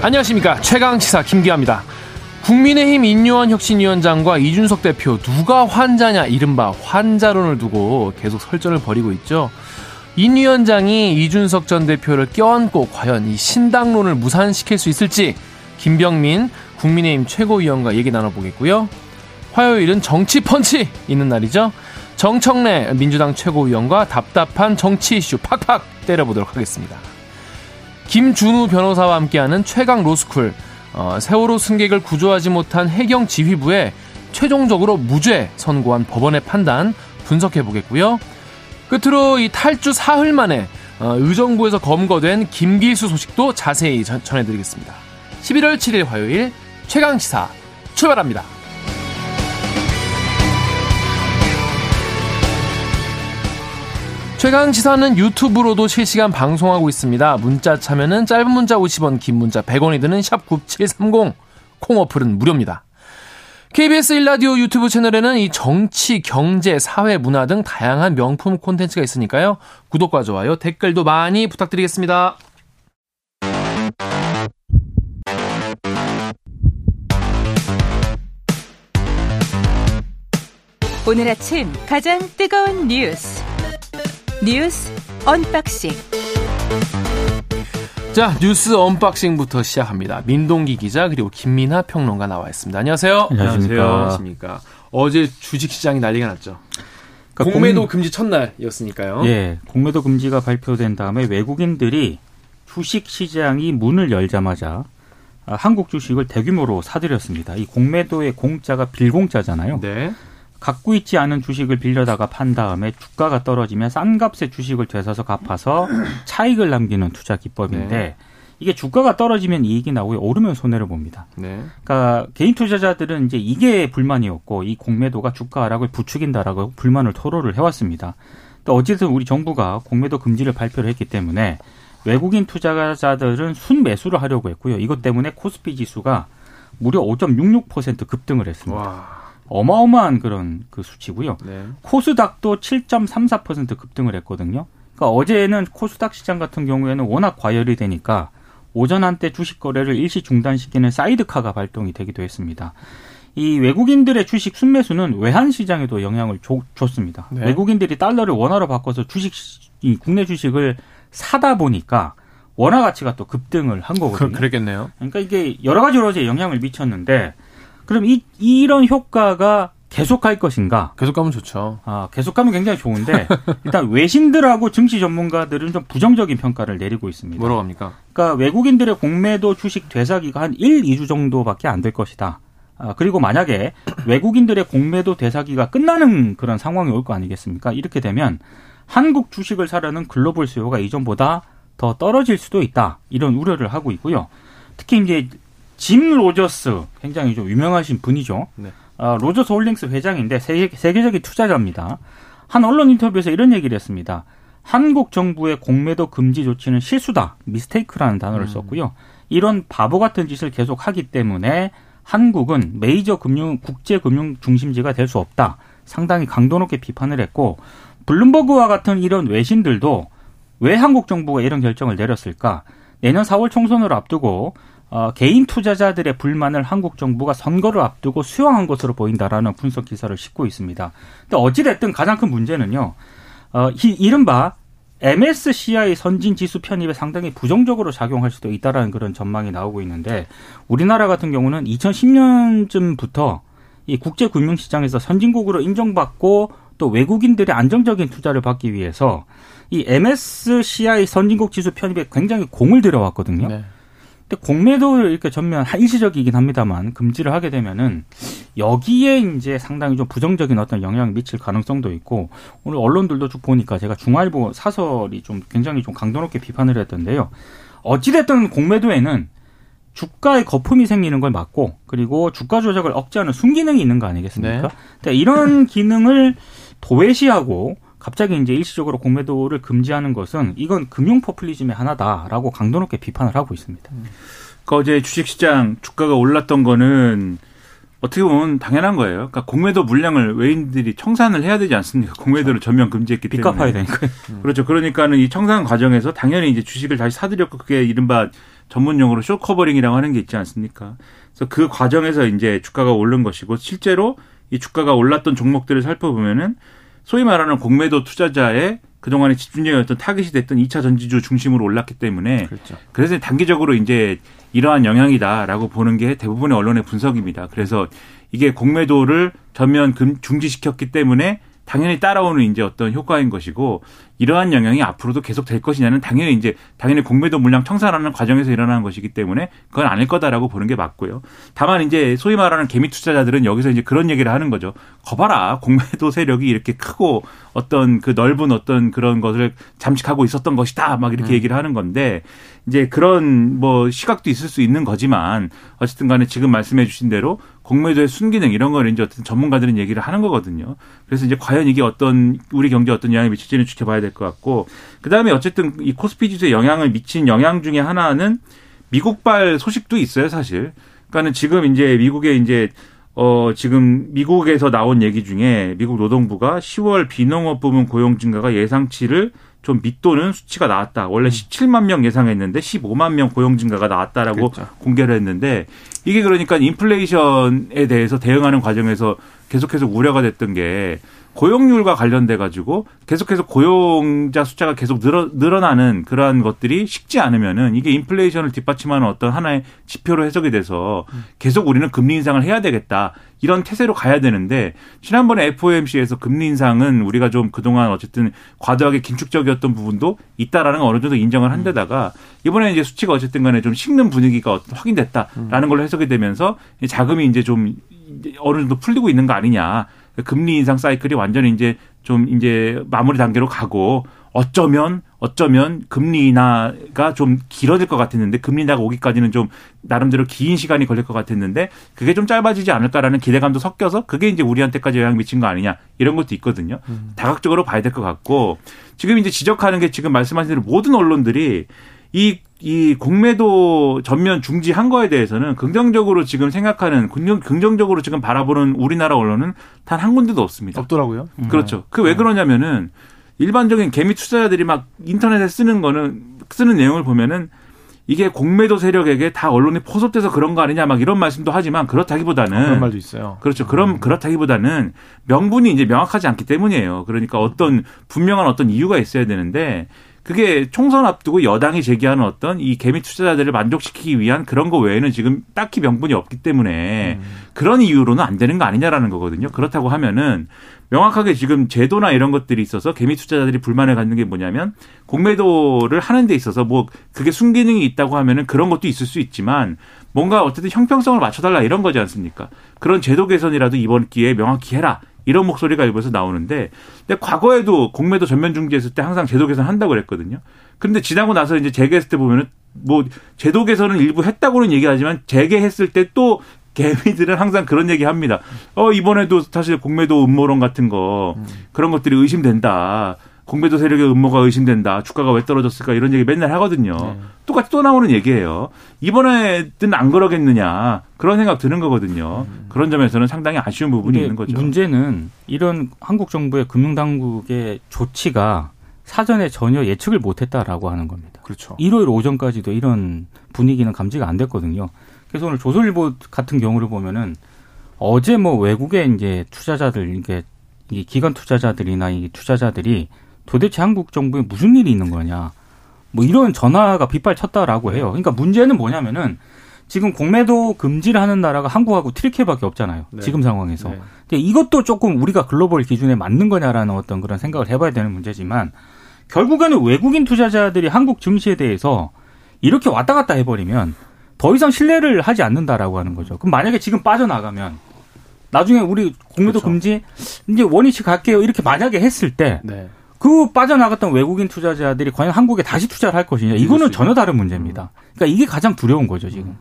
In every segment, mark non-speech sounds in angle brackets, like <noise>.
안녕하십니까 최강시사 김기아입니다. 국민의힘 인요한 혁신위원장과 이준석 대표 누가 환자냐 이른바 환자론을 두고 계속 설전을 벌이고 있죠. 인 위원장이 이준석 전 대표를 껴안고 과연 이 신당론을 무산시킬 수 있을지 김병민 국민의힘 최고위원과 얘기 나눠보겠고요. 화요일은 정치 펀치 있는 날이죠. 정청래 민주당 최고위원과 답답한 정치 이슈 팍팍 때려보도록 하겠습니다. 김준우 변호사와 함께하는 최강 로스쿨 어, 세월호 승객을 구조하지 못한 해경 지휘부에 최종적으로 무죄 선고한 법원의 판단 분석해 보겠고요. 끝으로 이 탈주 사흘 만에 어, 의정부에서 검거된 김기수 소식도 자세히 전, 전해드리겠습니다. 11월 7일 화요일 최강 시사 출발합니다. 최강 시사는 유튜브로도 실시간 방송하고 있습니다. 문자 참여는 짧은 문자 50원, 긴 문자 100원이 드는 샵 9730, 콩 어플은 무료입니다. KBS 일라디오 유튜브 채널에는 이 정치, 경제, 사회, 문화 등 다양한 명품 콘텐츠가 있으니까요. 구독과 좋아요, 댓글도 많이 부탁드리겠습니다. 오늘 아침 가장 뜨거운 뉴스 뉴스 언박싱. 자, 뉴스 unboxing부터 시작합니다. 민동기 기자 그리고 김민하 평론가 나와 있습니다. 안녕하세요. 안녕하십니까. 안녕하십니까. 어제 주식 시장이 난리가 났죠. 그러니까 공매도 공... 금지 첫날이었으니까요. 예, 공매도 금지가 발표된 다음에 외국인들이 주식 시장이 문을 열자마자 한국 주식을 대규모로 사들였습니다. 이 공매도의 공자가 빌공자잖아요. 네. 갖고 있지 않은 주식을 빌려다가 판 다음에 주가가 떨어지면 싼 값에 주식을 되서서 갚아서 <clears throat> 차익을 남기는 투자 기법인데 네. 이게 주가가 떨어지면 이익이 나고요. 오르면 손해를 봅니다. 네. 그러니까 개인 투자자들은 이제 이게 불만이었고 이 공매도가 주가 하락을 부추긴다라고 불만을 토로를 해왔습니다. 또 어쨌든 우리 정부가 공매도 금지를 발표를 했기 때문에 외국인 투자자들은 순매수를 하려고 했고요. 이것 때문에 코스피 지수가 무려 5.66% 급등을 했습니다. 와. 어마어마한 그런 그 수치고요. 네. 코스닥도 7.34% 급등을 했거든요. 그러니까 어제는 코스닥 시장 같은 경우에는 워낙 과열이 되니까 오전 한때 주식 거래를 일시 중단시키는 사이드카가 발동이 되기도 했습니다. 이 외국인들의 주식 순매수는 외환 시장에도 영향을 줘, 줬습니다. 네. 외국인들이 달러를 원화로 바꿔서 주식 이 국내 주식을 사다 보니까 원화 가치가 또 급등을 한 거거든요. 그, 그랬겠네요. 그러니까 이게 여러 가지로 이제 영향을 미쳤는데 그럼 이 이런 효과가 계속할 것인가? 계속가면 좋죠. 아, 계속가면 굉장히 좋은데 <laughs> 일단 외신들하고 증시 전문가들은 좀 부정적인 평가를 내리고 있습니다. 뭐라고 합니까? 그러니까 외국인들의 공매도 주식 되사기가 한 1, 2주 정도밖에 안 될 것이다. 아, 그리고 만약에 <coughs> 외국인들의 공매도 되사기가 끝나는 그런 상황이 올 거 아니겠습니까? 이렇게 되면 한국 주식을 사려는 글로벌 수요가 이전보다 더 떨어질 수도 있다. 이런 우려를 하고 있고요. 특히 이제 짐 로저스 굉장히 좀 유명하신 분이죠. 네. 어, 로저스 홀딩스 회장인데 세계, 세계적인 투자자입니다. 한 언론 인터뷰에서 이런 얘기를 했습니다. 한국 정부의 공매도 금지 조치는 실수다, mistake라는 단어를 음. 썼고요. 이런 바보 같은 짓을 계속 하기 때문에 한국은 메이저 금융 국제 금융 중심지가 될 수 없다. 상당히 강도 높게 비판을 했고 블룸버그와 같은 이런 외신들도 왜 한국 정부가 이런 결정을 내렸을까? 내년 4월 총선을 앞두고 어, 개인 투자자들의 불만을 한국 정부가 선거를 앞두고 수용한 것으로 보인다라는 분석 기사를 싣고 있습니다. 근데 어찌됐든 가장 큰 문제는요, 어, 이, 이른바 MSCI 선진 지수 편입에 상당히 부정적으로 작용할 수도 있다라는 그런 전망이 나오고 있는데 우리나라 같은 경우는 2010년쯤부터 이 국제 금융 시장에서 선진국으로 인정받고 또 외국인들의 안정적인 투자를 받기 위해서 이 MSCI 선진국 지수 편입에 굉장히 공을 들여왔거든요. 네. 근데 공매도 이렇게 전면 일시적이긴 합니다만 금지를 하게 되면은 여기에 이제 상당히 좀 부정적인 어떤 영향을 미칠 가능성도 있고 오늘 언론들도 쭉 보니까 제가 중앙일보 사설이 좀 굉장히 좀 강도 높게 비판을 했던데요. 어찌됐든 공매도에는 주가에 거품이 생기는 걸 막고 그리고 주가 조작을 억제하는 순기능이 있는 거 아니겠습니까? 네. 이런 기능을 도외시하고 갑자기 이제 일시적으로 공매도를 금지하는 것은 이건 금융 포퓰리즘의 하나다라고 강도 높게 비판을 하고 있습니다. 그 어제 주식시장 주가가 올랐던 거는 어떻게 보면 당연한 거예요. 그러니까 공매도 물량을 외인들이 청산을 해야 되지 않습니까? <laughs> 공매도를 전면 금지했기 때문에. 빚 갚아야 되니까. 그렇죠. 그러니까는 이 청산 과정에서 당연히 이제 주식을 다시 사들였고 그게 이른바 전문 용어로 short covering이라고 하는 게 있지 않습니까? 그래서 그 과정에서 이제 주가가 오른 것이고 실제로 이 주가가 올랐던 종목들을 살펴보면은 소위 말하는 공매도 투자자의 그동안의 집중적인 타깃이 됐던 2차 전지주 중심으로 올랐기 때문에 그렇죠. 그래서 단기적으로 이제 이러한 영향이다라고 보는 게 대부분의 언론의 분석입니다. 그래서 이게 공매도를 전면 금 중지시켰기 때문에 당연히 따라오는 이제 어떤 효과인 것이고 이러한 영향이 앞으로도 계속 될 것이냐는 당연히 이제 당연히 공매도 물량 청산하는 과정에서 일어나는 것이기 때문에 그건 아닐 거다라고 보는 게 맞고요. 다만 이제 소위 말하는 개미 투자자들은 여기서 이제 그런 얘기를 하는 거죠. 거봐라 공매도 세력이 이렇게 크고 어떤 그 넓은 어떤 그런 것을 잠식하고 있었던 것이다 막 이렇게 음. 얘기를 하는 건데 이제 그런 뭐 시각도 있을 수 있는 거지만 어쨌든 간에 지금 말씀해 주신 대로 공매도의 순기능 이런 걸 이제 어떤 전문가들은 얘기를 하는 거거든요. 그래서 이제 과연 이게 어떤 우리 경제에 어떤 영향을 미칠지는 지켜봐야 될것 같고 그다음에 어쨌든 이 코스피 지수에 영향을 미친 영향 중에 하나는 미국발 소식도 있어요, 사실. 그러니까는 지금 이제 미국에 이제 어 지금 미국에서 나온 얘기 중에 미국 노동부가 10월 비농업 부문 고용 증가가 예상치를 좀 밑도는 수치가 나왔다. 원래 17만 음. 명 예상했는데 15만 명 고용 증가가 나왔다라고 그렇죠. 공개를 했는데 이게 그러니까 인플레이션에 대해서 대응하는 과정에서 계속해서 우려가 됐던 게 고용률과 관련돼 가지고 계속해서 고용자 숫자가 계속 늘어 늘어나는 그러한 것들이 식지 않으면은 이게 인플레이션을 뒷받침하는 어떤 하나의 지표로 해석이 돼서 계속 우리는 금리 인상을 해야 되겠다. 이런 태세로 가야 되는데 지난번에 FOMC에서 금리 인상은 우리가 좀 그동안 어쨌든 과도하게 긴축적이었던 부분도 있다라는 걸 어느 정도 인정을 한 데다가 이번에 이제 수치가 어쨌든 간에 좀 식는 분위기가 확인됐다라는 걸로 해석이 되면서 자금이 이제 좀 어느 정도 풀리고 있는 거 아니냐. 금리 인상 사이클이 완전히 이제 좀 이제 마무리 단계로 가고 어쩌면 어쩌면 금리 인하가 좀 길어질 것 같았는데 금리 인하가 오기까지는 좀 나름대로 긴 시간이 걸릴 것 같았는데 그게 좀 짧아지지 않을까라는 기대감도 섞여서 그게 이제 우리한테까지 영향 미친 거 아니냐 이런 것도 있거든요. 음. 다각적으로 봐야 될 것 같고 지금 이제 지적하는 게 지금 말씀하신 대로 모든 언론들이 이, 이 공매도 전면 중지한 거에 대해서는 긍정적으로 지금 생각하는, 긍정, 긍정적으로 지금 바라보는 우리나라 언론은 단 한 군데도 없습니다. 없더라고요. 음. 그렇죠. 그 왜 그러냐면은 일반적인 개미 투자자들이 막 인터넷에 쓰는 거는, 쓰는 내용을 보면은 이게 공매도 세력에게 다 언론이 포섭돼서 그런 거 아니냐 막 이런 말씀도 하지만 그렇다기보다는 아, 그런 말도 있어요. 그렇죠. 그럼 음. 그렇다기보다는 명분이 이제 명확하지 않기 때문이에요. 그러니까 어떤 분명한 어떤 이유가 있어야 되는데 그게 총선 앞두고 여당이 제기하는 어떤 이 개미 투자자들을 만족시키기 위한 그런 거 외에는 지금 딱히 명분이 없기 때문에 음. 그런 이유로는 안 되는 거 아니냐라는 거거든요. 그렇다고 하면은 명확하게 지금 제도나 이런 것들이 있어서 개미 투자자들이 불만을 갖는 게 뭐냐면 공매도를 하는 데 있어서 뭐 그게 순기능이 있다고 하면은 그런 것도 있을 수 있지만 뭔가 어쨌든 형평성을 맞춰달라 이런 거지 않습니까? 그런 제도 개선이라도 이번 기회에 명확히 해라. 이런 목소리가 일부에서 나오는데 근데 과거에도 공매도 전면 중지했을 때 항상 제도 개선 한다고 그랬거든요. 근데 지나고 나서 이제 재개했을 때 보면은 뭐 제도 개선은 일부 했다고는 얘기하지만 재개했을 때또 개미들은 항상 그런 얘기 합니다. 어, 이번에도 사실 공매도 음모론 같은 거 그런 것들이 의심된다. 공매도 세력의 음모가 의심된다. 주가가 왜 떨어졌을까 이런 얘기 맨날 하거든요. 네. 똑같이 또 나오는 얘기예요. 이번에는 안 그러겠느냐 그런 생각 드는 거거든요. 음. 그런 점에서는 상당히 아쉬운 부분이 있는 거죠. 문제는 이런 한국 정부의 금융당국의 조치가 사전에 전혀 예측을 못했다라고 하는 겁니다. 그렇죠. 일요일 오전까지도 이런 분위기는 감지가 안 됐거든요. 그래서 오늘 조선일보 같은 경우를 보면은 어제 뭐 외국의 이제 투자자들 이게 이 기관 투자자들이나 이 투자자들이 도대체 한국 정부에 무슨 일이 있는 거냐. 뭐 이런 전화가 빗발쳤다라고 해요. 그러니까 문제는 뭐냐면은 지금 공매도 금지를 하는 나라가 한국하고 트리케밖에 없잖아요. 네. 지금 상황에서. 네. 근데 이것도 조금 우리가 글로벌 기준에 맞는 거냐라는 어떤 그런 생각을 해봐야 되는 문제지만 결국에는 외국인 투자자들이 한국 증시에 대해서 이렇게 왔다 갔다 해버리면 더 이상 신뢰를 하지 않는다라고 하는 거죠. 그럼 만약에 지금 빠져나가면 나중에 우리 공매도 그렇죠. 금지 이제 원위치 갈게요 이렇게 만약에 했을 때 네. 그 빠져나갔던 외국인 투자자들이 과연 한국에 다시 투자를 할 것이냐 이거는 전혀 다른 문제입니다. 그러니까 이게 가장 두려운 거죠 지금.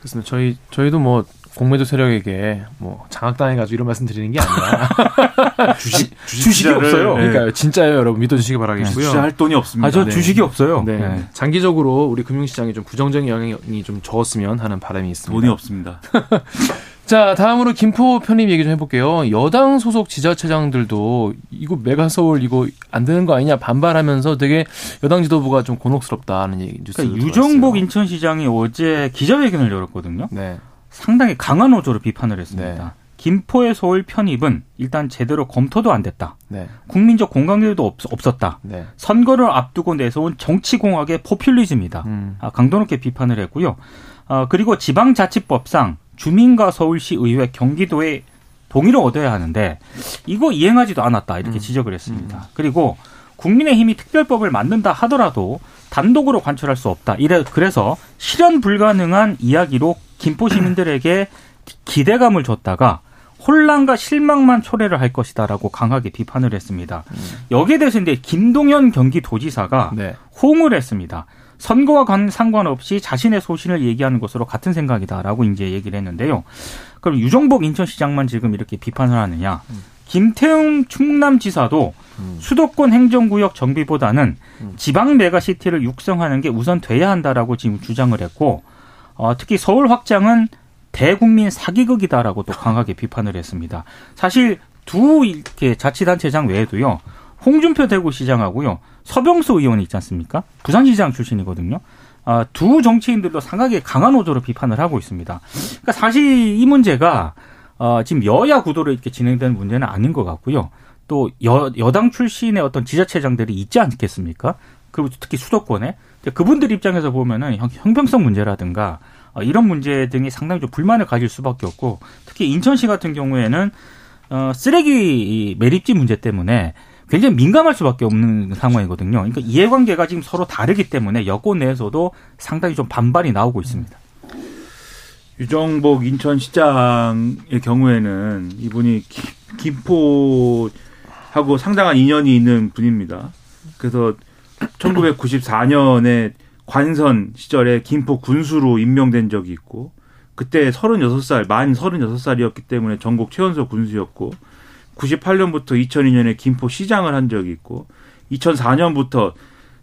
그렇습니다. 저희 저희도 뭐 공매도 세력에게 뭐 장악당해가지고 이런 말씀 드리는 게 아니라 <laughs> 주식 주식 이 없어요. 네. 그러니까 진짜예요, 여러분 믿어주시기 바라겠고요. 투자할 돈이 없습니다. 아, 저 네. 주식이 없어요. 네. 네. 장기적으로 우리 금융시장에 좀 부정적인 영향이 좀 적었으면 하는 바람이 있습니다. 돈이 없습니다. <laughs> 자, 다음으로 김포 편입 얘기 좀 해볼게요. 여당 소속 지자체장들도 이거 메가서울 이거 안 되는 거 아니냐 반발하면서 되게 여당 지도부가 좀 곤혹스럽다는 얘기 뉴스. 그러니까 유정복 인천시장이 어제 기자회견을 열었거든요. 네. 상당히 강한 어조로 비판을 했습니다. 네. 김포의 서울 편입은 일단 제대로 검토도 안 됐다. 네. 국민적 공감대도 없, 없었다. 네. 선거를 앞두고 내세운 정치공학의 포퓰리즘이다. 음. 아, 강도 높게 비판을 했고요. 어, 그리고 지방자치법상 주민과 서울시 의회 경기도에 동의를 얻어야 하는데 이거 이행하지도 않았다 이렇게 지적을 했습니다. 그리고 국민의힘이 특별법을 만든다 하더라도 단독으로 관철할 수 없다. 이래 그래서 실현 불가능한 이야기로 김포 시민들에게 기대감을 줬다가 혼란과 실망만 초래를 할 것이다라고 강하게 비판을 했습니다. 여기에 대해서 이제 김동연 경기도지사가 네. 호응을 했습니다. 선거와 관- 상관없이 자신의 소신을 얘기하는 것으로 같은 생각이다라고 이제 얘기를 했는데요. 그럼 유정복 인천시장만 지금 이렇게 비판을 하느냐? 김태웅 충남지사도 수도권 행정구역 정비보다는 지방 메가시티를 육성하는 게 우선 돼야 한다라고 지금 주장을 했고, 어, 특히 서울 확장은 대국민 사기극이다라고 또 강하게 비판을 했습니다. 사실 두 이렇게 자치단체장 외에도요, 홍준표 대구시장하고요, 서병수 의원이 있지 않습니까? 부산시장 출신이거든요. 아, 두 정치인들도 상당히 강한 어조로 비판을 하고 있습니다. 그러니까 사실 이 문제가 어, 지금 여야 구도로 이렇게 진행되는 문제는 아닌 것 같고요. 또 여, 여당 출신의 어떤 지자체장들이 있지 않겠습니까? 그리고 특히 수도권에 그분들 입장에서 보면은 형, 형평성 문제라든가 어, 이런 문제 등이 상당히 좀 불만을 가질 수밖에 없고 특히 인천시 같은 경우에는 어, 쓰레기 이 매립지 문제 때문에 굉장히 민감할 수밖에 없는 상황이거든요. 그러니까 이해관계가 지금 서로 다르기 때문에 여권 내에서도 상당히 좀 반발이 나오고 있습니다. 유정복 인천시장의 경우에는 이분이 기- 김포하고 상당한 인연이 있는 분입니다. 그래서 1994년에 관선 시절에 김포 군수로 임명된 적이 있고 그때 36살, 만 36살이었기 때문에 전국 최연소 군수였고 98년부터 2002년에 김포 시장을 한 적이 있고 2004년부터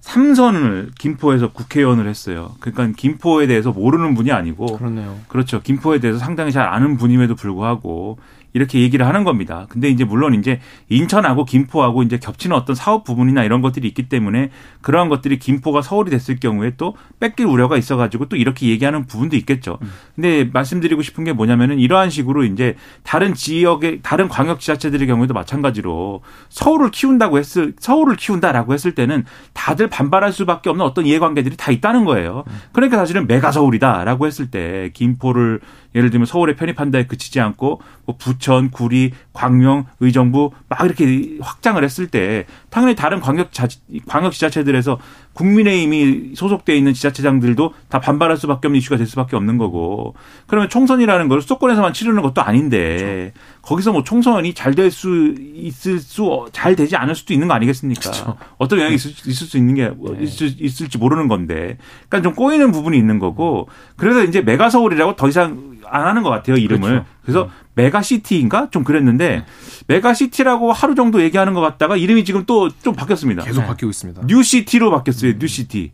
삼선을 김포에서 국회의원을 했어요. 그러니까 김포에 대해서 모르는 분이 아니고 그렇네요. 그렇죠. 김포에 대해서 상당히 잘 아는 분임에도 불구하고 이렇게 얘기를 하는 겁니다. 근데 이제 물론 이제 인천하고 김포하고 이제 겹치는 어떤 사업 부분이나 이런 것들이 있기 때문에 그러한 것들이 김포가 서울이 됐을 경우에 또 뺏길 우려가 있어가지고 또 이렇게 얘기하는 부분도 있겠죠. 근데 말씀드리고 싶은 게 뭐냐면은 이러한 식으로 이제 다른 지역의 다른 광역 지자체들의 경우에도 마찬가지로 서울을 키운다고 했을 서울을 키운다라고 했을 때는 다들 반발할 수밖에 없는 어떤 이해관계들이 다 있다는 거예요. 그러니까 사실은 메가 서울이다라고 했을 때 김포를 예를 들면 서울에 편입한다에 그치지 않고 뭐 부천, 구리, 광명, 의정부 막 이렇게 확장을 했을 때 당연히 다른 광역 자 광역 지자체들 에서 국민의힘이 소속돼 있는 지자체장들도 다 반발할 수밖에 없는 이슈가 될 수밖에 없는 거고 그러면 총선이라는 걸 수도권에서만 치르는 것도 아닌데 거기서 뭐 총선이 잘 될 수 있을 수 잘 되지 않을 수도 있는 거 아니겠습니까? 어떤 영향이 있을, 있을 수 있는 게뭐 있을, 있을 지 모르는 건데 그러니까 좀 꼬이는 부분이 있는 거고 그래서 이제 메가 서울이라고 더 이상 안 하는 것 같아요 이름을 그렇죠. 그래서 메가시티인가 좀 그랬는데 메가시티라고 하루 정도 얘기하는 것 같다가 이름이 지금 또 좀 바뀌었습니다. 계속 네. 바뀌고 있습니다. 뉴시티로 바뀌었어요. 뉴시티.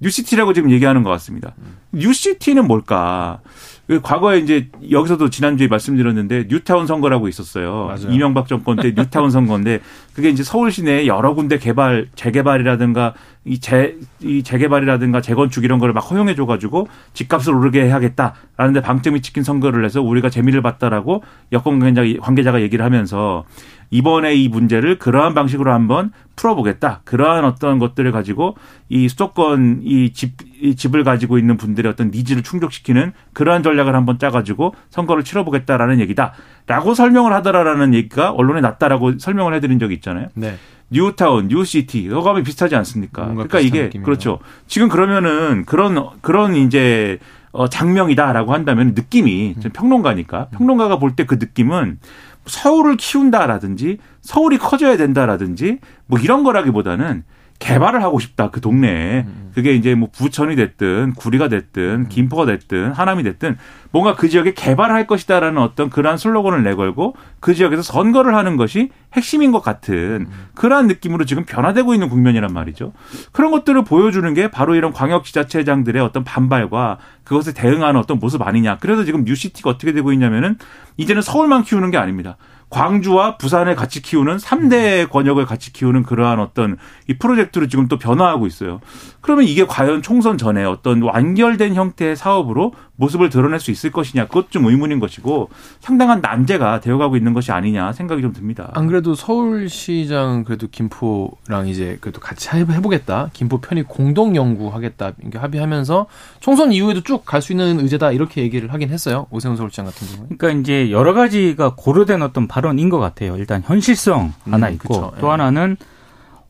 뉴시티라고 지금 얘기하는 것 같습니다. 뉴시티는 뭘까? 그 과거에 이제 여기서도 지난주에 말씀드렸는데 뉴타운 선거라고 있었어요. 맞아요. 이명박 정권 때 뉴타운 선거인데 그게 이제 서울 시내 여러 군데 개발, 재개발이라든가 이 재, 이 재개발이라든가 재건축 이런 거를 막 허용해 줘가지고 집값을 오르게 해야겠다라는데 방점이 찍힌 선거를 해서 우리가 재미를 봤다라고 여권 관계자, 관계자가 얘기를 하면서 이번에 이 문제를 그러한 방식으로 한번 풀어보겠다. 그러한 어떤 것들을 가지고 이 수도권 이 집, 이 집을 가지고 있는 분들의 어떤 needs를 충족시키는 그러한 전략을 한번 짜가지고 선거를 치러보겠다라는 얘기다. 라고 설명을 하더라라는 얘기가 언론에 났다라고 설명을 해드린 적이 있잖아요. 네. 뉴타운, 뉴시티, 어감이 비슷하지 않습니까? 그러니까 이게 느낌이네요. 그렇죠. 지금 그러면은 그런 그런 이제 어 작명이다라고 한다면 느낌이 음. 좀 평론가니까 평론가가 볼 때 그 느낌은 서울을 키운다라든지 서울이 커져야 된다라든지 뭐 이런 거라기보다는 개발을 하고 싶다 그 동네에 그게 이제 뭐 부천이 됐든 구리가 됐든 김포가 됐든 하남이 됐든 뭔가 그 지역에 개발할 것이다라는 어떤 그러한 슬로건을 내걸고 그 지역에서 선거를 하는 것이 핵심인 것 같은 그러한 느낌으로 지금 변화되고 있는 국면이란 말이죠. 그런 것들을 보여주는 게 바로 이런 광역지자체장들의 어떤 반발과 그것에 대응하는 어떤 모습 아니냐. 그래서 지금 뉴시티가 어떻게 되고 있냐면은 이제는 서울만 키우는 게 아닙니다. 광주와 부산을 같이 키우는 3대 권역을 같이 키우는 그러한 어떤 이 프로젝트로 지금 또 변화하고 있어요. 그러면 이게 과연 총선 전에 어떤 완결된 형태의 사업으로 모습을 드러낼 수 있을 것이냐 그것 좀 의문인 것이고 상당한 난제가 되어가고 있는 것이 아니냐 생각이 좀 듭니다. 안 그래도 서울시장 그래도 김포랑 이제 그래도 같이 해보겠다. 김포 편이 공동 연구하겠다. 이게 합의하면서 총선 이후에도 쭉 갈 수 있는 의제다 이렇게 얘기를 하긴 했어요. 오세훈 서울시장 같은 경우는. 그러니까 이제 여러 가지가 고려된 어떤 발언인 것 같아요. 일단 현실성 하나 음, 있고 그쵸. 또 예. 하나는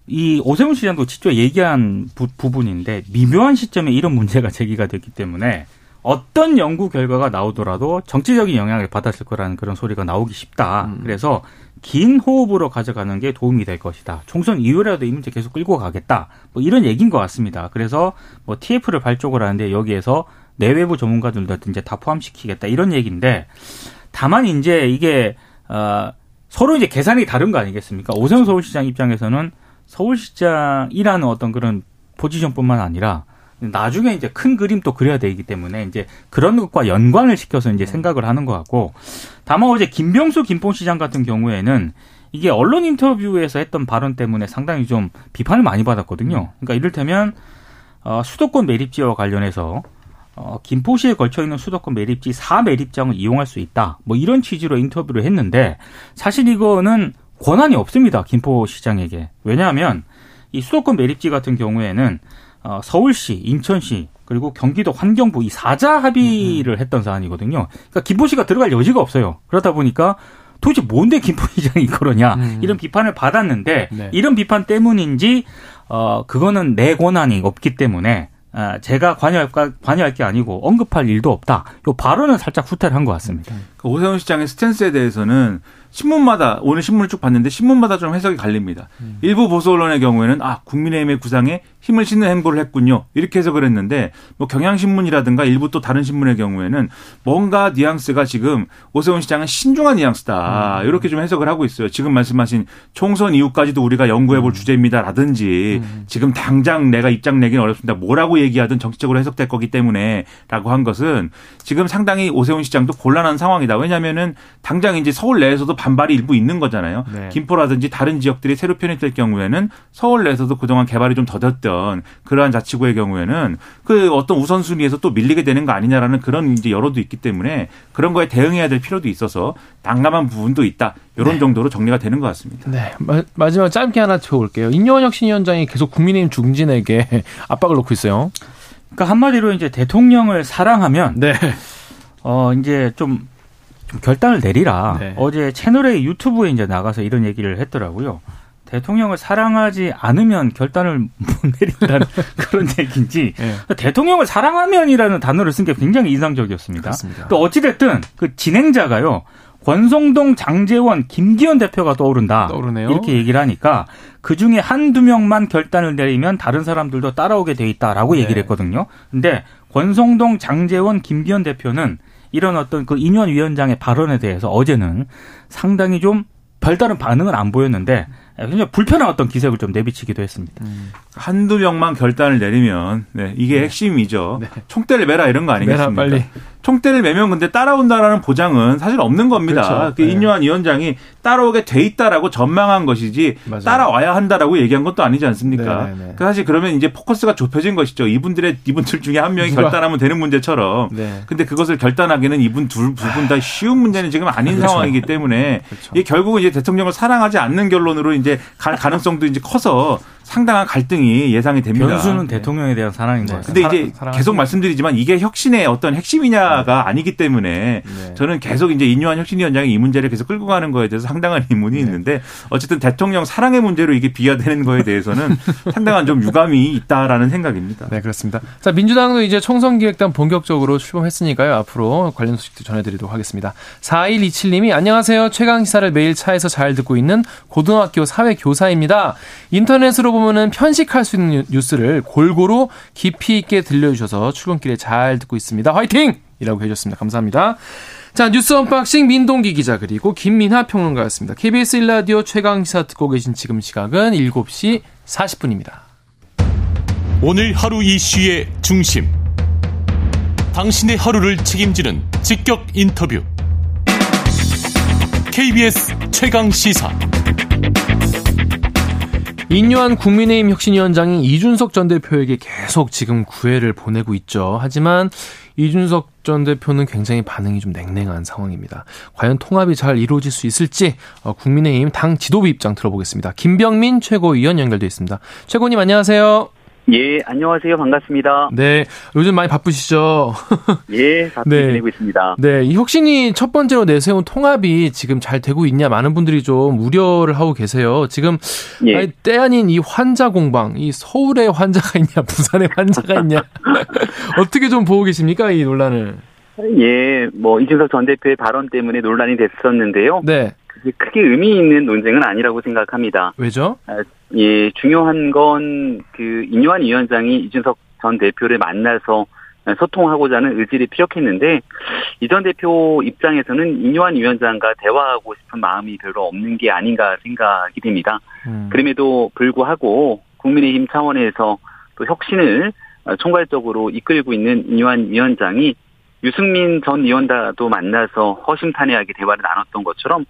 이 오세훈 시장도 직접 얘기한 부, 부분인데 미묘한 시점에 이런 문제가 제기가 됐기 때문에 어떤 연구 결과가 나오더라도 정치적인 영향을 받았을 거라는 그런 소리가 나오기 쉽다. 음. 그래서 긴 호흡으로 가져가는 게 도움이 될 것이다. 총선 이후라도 이 문제 계속 끌고 가겠다. 뭐 이런 얘기인 것 같습니다. 그래서 뭐 TF를 발족을 하는데 여기에서 내외부 전문가들도 이제 다 포함시키겠다 이런 얘기인데 다만 이제 이게 어, 서로 이제 계산이 다른 거 아니겠습니까? 오세훈 서울시장 입장에서는 서울시장이라는 어떤 그런 포지션뿐만 아니라 나중에 이제 큰 그림도 그려야 되기 때문에 이제 그런 것과 연관을 시켜서 이제 생각을 하는 것 같고 다만 어제 김병수 김포시장 같은 경우에는 이게 언론 인터뷰에서 했던 발언 때문에 상당히 좀 비판을 많이 받았거든요. 그러니까 이를테면 어, 수도권 매립지와 관련해서 어, 김포시에 걸쳐 있는 수도권 매립지 4매립장을 이용할 수 있다. 뭐 이런 취지로 인터뷰를 했는데 사실 이거는 권한이 없습니다. 김포시장에게. 왜냐하면 이 수도권 매립지 같은 경우에는 어, 서울시, 인천시 그리고 경기도 환경부 이 사자 합의를 했던 사안이거든요. 그러니까 김포시가 들어갈 여지가 없어요. 그러다 보니까 도대체 뭔데 김포 시장이 그러냐 음. 이런 비판을 받았는데 네. 이런 비판 때문인지 어 그거는 내 권한이 없기 때문에 아, 제가 관여할, 관여할 게 아니고 언급할 일도 없다. 요 발언은 살짝 후퇴를 한 것 같습니다. 그 오세훈 시장의 스탠스에 대해서는 신문마다 오늘 신문을 쭉 봤는데 신문마다 좀 해석이 갈립니다. 일부 보수 언론의 경우에는 아 국민의힘의 구상에 힘을 싣는 행보를 했군요 이렇게 해석을 했는데 뭐 경향신문이라든가 일부 또 다른 신문의 경우에는 뭔가 뉘앙스가 지금 오세훈 시장은 신중한 뉘앙스다 이렇게 좀 해석을 하고 있어요. 지금 말씀하신 총선 이후까지도 우리가 연구해볼 주제입니다라든지 지금 당장 내가 입장 내기는 어렵습니다. 뭐라고 얘기하든 정치적으로 해석될 거기 때문에라고 한 것은 지금 상당히 오세훈 시장도 곤란한 상황이다. 왜냐하면은 당장 이제 서울 내에서도 반발이 일부 있는 거잖아요. 네. 김포라든지 다른 지역들이 새로 편입될 경우에는 서울 내에서도 그동안 개발이 좀 더뎠던 그러한 자치구의 경우에는 그 어떤 우선순위에서 또 밀리게 되는 거 아니냐라는 그런 이제 여론도 있기 때문에 그런 거에 대응해야 될 필요도 있어서 난감한 부분도 있다. 이런 정도로 정리가 되는 것 같습니다. 네. 마, 마지막 짧게 하나 채워볼게요. 인요한 혁신위원장이 계속 국민의힘 중진에게 <laughs> 압박을 놓고 있어요. 그러니까 한마디로 이제 대통령을 사랑하면 네. 어 이제 좀, 좀 결단을 내리라. 네. 어제 채널A 유튜브에 이제 나가서 이런 얘기를 했더라고요. 대통령을 사랑하지 않으면 결단을 <laughs> 못 내린다는 <laughs> 그런 얘기인지 네. 대통령을 사랑하면이라는 단어를 쓴 게 굉장히 인상적이었습니다. 그렇습니다. 또 어찌됐든 그 진행자가요. 권성동, 장재원, 김기현 대표가 떠오른다. 떠오르네요. 이렇게 얘기를 하니까 그 중에 한두 명만 결단을 내리면 다른 사람들도 따라오게 돼 있다라고 네. 얘기를 했거든요. 근데 권성동, 장재원, 김기현 대표는 이런 어떤 그 인현 위원장의 발언에 대해서 어제는 상당히 좀 별다른 반응은 안 보였는데 굉장히 불편한 어떤 기색을 좀 내비치기도 했습니다. 한두 명만 결단을 내리면 네, 이게 핵심이죠. 네. 총대를 매라 이런 거 매라, 아니겠습니까? 빨리. 총대를 매면 근데 따라온다라는 보장은 사실 없는 겁니다. 그렇죠. 그 네. 인요한 위원장이 따라오게 돼 있다라고 전망한 것이지 맞아요. 따라와야 한다라고 얘기한 것도 아니지 않습니까? 네, 네. 그 사실 그러면 이제 포커스가 좁혀진 것이죠. 이분들의 이분들 중에 한 명이 결단하면 되는 문제처럼. 네. 근데 그것을 결단하기는 이분 둘, 두 분 다 쉬운 문제는 지금 아닌 그렇죠. 상황이기 때문에 그렇죠. 이게 결국은 이제 대통령을 사랑하지 않는 결론으로 이제 갈 가능성도 이제 커서 상당한 갈등이 예상이 됩니다. 변수는 대통령에 대한 사랑인 것 네. 같습니다. 근데 이제 사랑- 계속 말씀드리지만 이게 혁신의 어떤 핵심이냐가 아니기 때문에 네. 저는 계속 이제 인유한 혁신위원장이 이 문제를 계속 끌고 가는 거에 대해서 상당한 의문이 있는데 어쨌든 대통령 사랑의 문제로 이게 비화되는 거에 대해서는 <laughs> 상당한 좀 유감이 있다라는 생각입니다. 네, 그렇습니다. 자, 민주당도 이제 총선기획단 본격적으로 출범했으니까요. 앞으로 관련 소식도 전해드리도록 하겠습니다. 4127님이 안녕하세요. 최강 시사를 매일 차에서 잘 듣고 있는 고등학교 사회 교사입니다. 인터넷으로 보면 보면은 편식할 수 있는 뉴스를 골고루 깊이 있게 들려주셔서 출근길에 잘 듣고 있습니다. 화이팅! 이라고 해주셨습니다. 감사합니다. 자, 뉴스 언박싱 민동기 기자 그리고 김민하 평론가였습니다. KBS 1라디오 최강시사 듣고 계신 지금 시각은 7시 40분입니다. 오늘 하루 이슈의 중심. 당신의 하루를 책임지는 직격 인터뷰. KBS 최강 시사. 인요한 국민의힘 혁신위원장이 이준석 전 대표에게 계속 지금 구애를 보내고 있죠. 하지만 이준석 전 대표는 굉장히 반응이 좀 냉랭한 상황입니다. 과연 통합이 잘 이루어질 수 있을지 어, 국민의힘 당 지도부 입장 들어보겠습니다. 김병민 최고위원 연결돼 있습니다. 최고님 안녕하세요. 예, 안녕하세요. 반갑습니다. 네, 요즘 많이 바쁘시죠? <laughs> 예, 바쁘게 네. 지내고 있습니다. 네, 이 혁신이 첫 번째로 내세운 통합이 지금 잘 되고 있냐 많은 분들이 좀 우려를 하고 계세요. 지금 예. 아니, 때 아닌 이 환자 공방, 이 서울에 환자가 있냐, <laughs> 부산에 환자가 있냐, <laughs> 어떻게 좀 보고 계십니까 이 논란을? 예, 뭐 이준석 전 대표의 발언 때문에 논란이 됐었는데요. 네, 크게 의미 있는 논쟁은 아니라고 생각합니다. 왜죠? 예, 중요한 건 그 인요한 위원장이 이준석 전 대표를 만나서 소통하고자 하는 의지를 피력했는데 이 전 대표 입장에서는 인요한 위원장과 대화하고 싶은 마음이 별로 없는 게 아닌가 생각이 됩니다. 음. 그럼에도 불구하고 국민의힘 차원에서 또 혁신을 총괄적으로 이끌고 있는 이완 위원장이 유승민 전 의원과도 만나서 허심탄회하게 대화를 나눴던 것처럼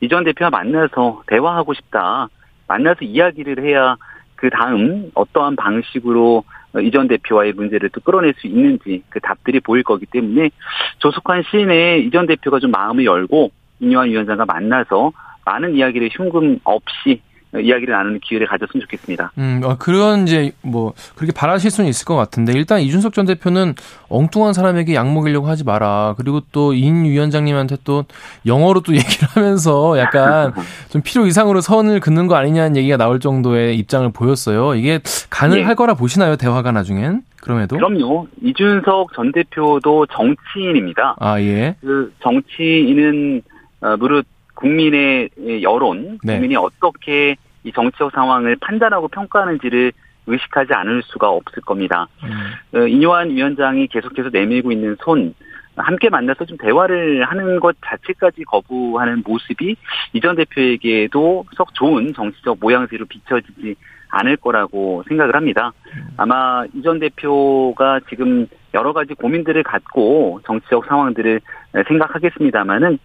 이전 대표와 만나서 대화하고 싶다. 만나서 이야기를 해야 그 다음 어떠한 방식으로 이전 대표와의 문제를 또 끌어낼 수 있는지 그 답들이 보일 거기 때문에 조속한 시일 내에 이전 대표가 좀 마음을 열고 이완 위원장과 만나서 많은 이야기를 흉금 없이 이야기를 나누는 기회를 가졌으면 좋겠습니다. 음, 어, 그런 이제 뭐 그렇게 바라실 수는 있을 것 같은데 일단 이준석 전 대표는 엉뚱한 사람에게 약 먹이려고 하지 마라. 그리고 또 인 위원장님한테 또 영어로 또 <laughs> 얘기를 하면서 약간 <laughs> 좀 필요 이상으로 선을 긋는 거 아니냐는 얘기가 나올 정도의 입장을 보였어요. 이게 가능할 예. 거라 보시나요 대화가 나중엔? 그럼에도? 그럼요. 이준석 전 대표도 정치인입니다. 아 예. 그 정치인은 어, 무릇 국민의 여론, 네. 국민이 어떻게 이 정치적 상황을 판단하고 평가하는지를 의식하지 않을 수가 없을 겁니다. 음, 어, 인요한 위원장이 계속해서 내밀고 있는 손, 함께 만나서 좀 대화를 하는 것 자체까지 거부하는 모습이 이전 대표에게도 썩 좋은 정치적 모양새로 비춰지지 않을 거라고 생각을 합니다. 아마 이전 대표가 지금 여러 가지 고민들을 갖고 정치적 상황들을 생각하겠습니다만은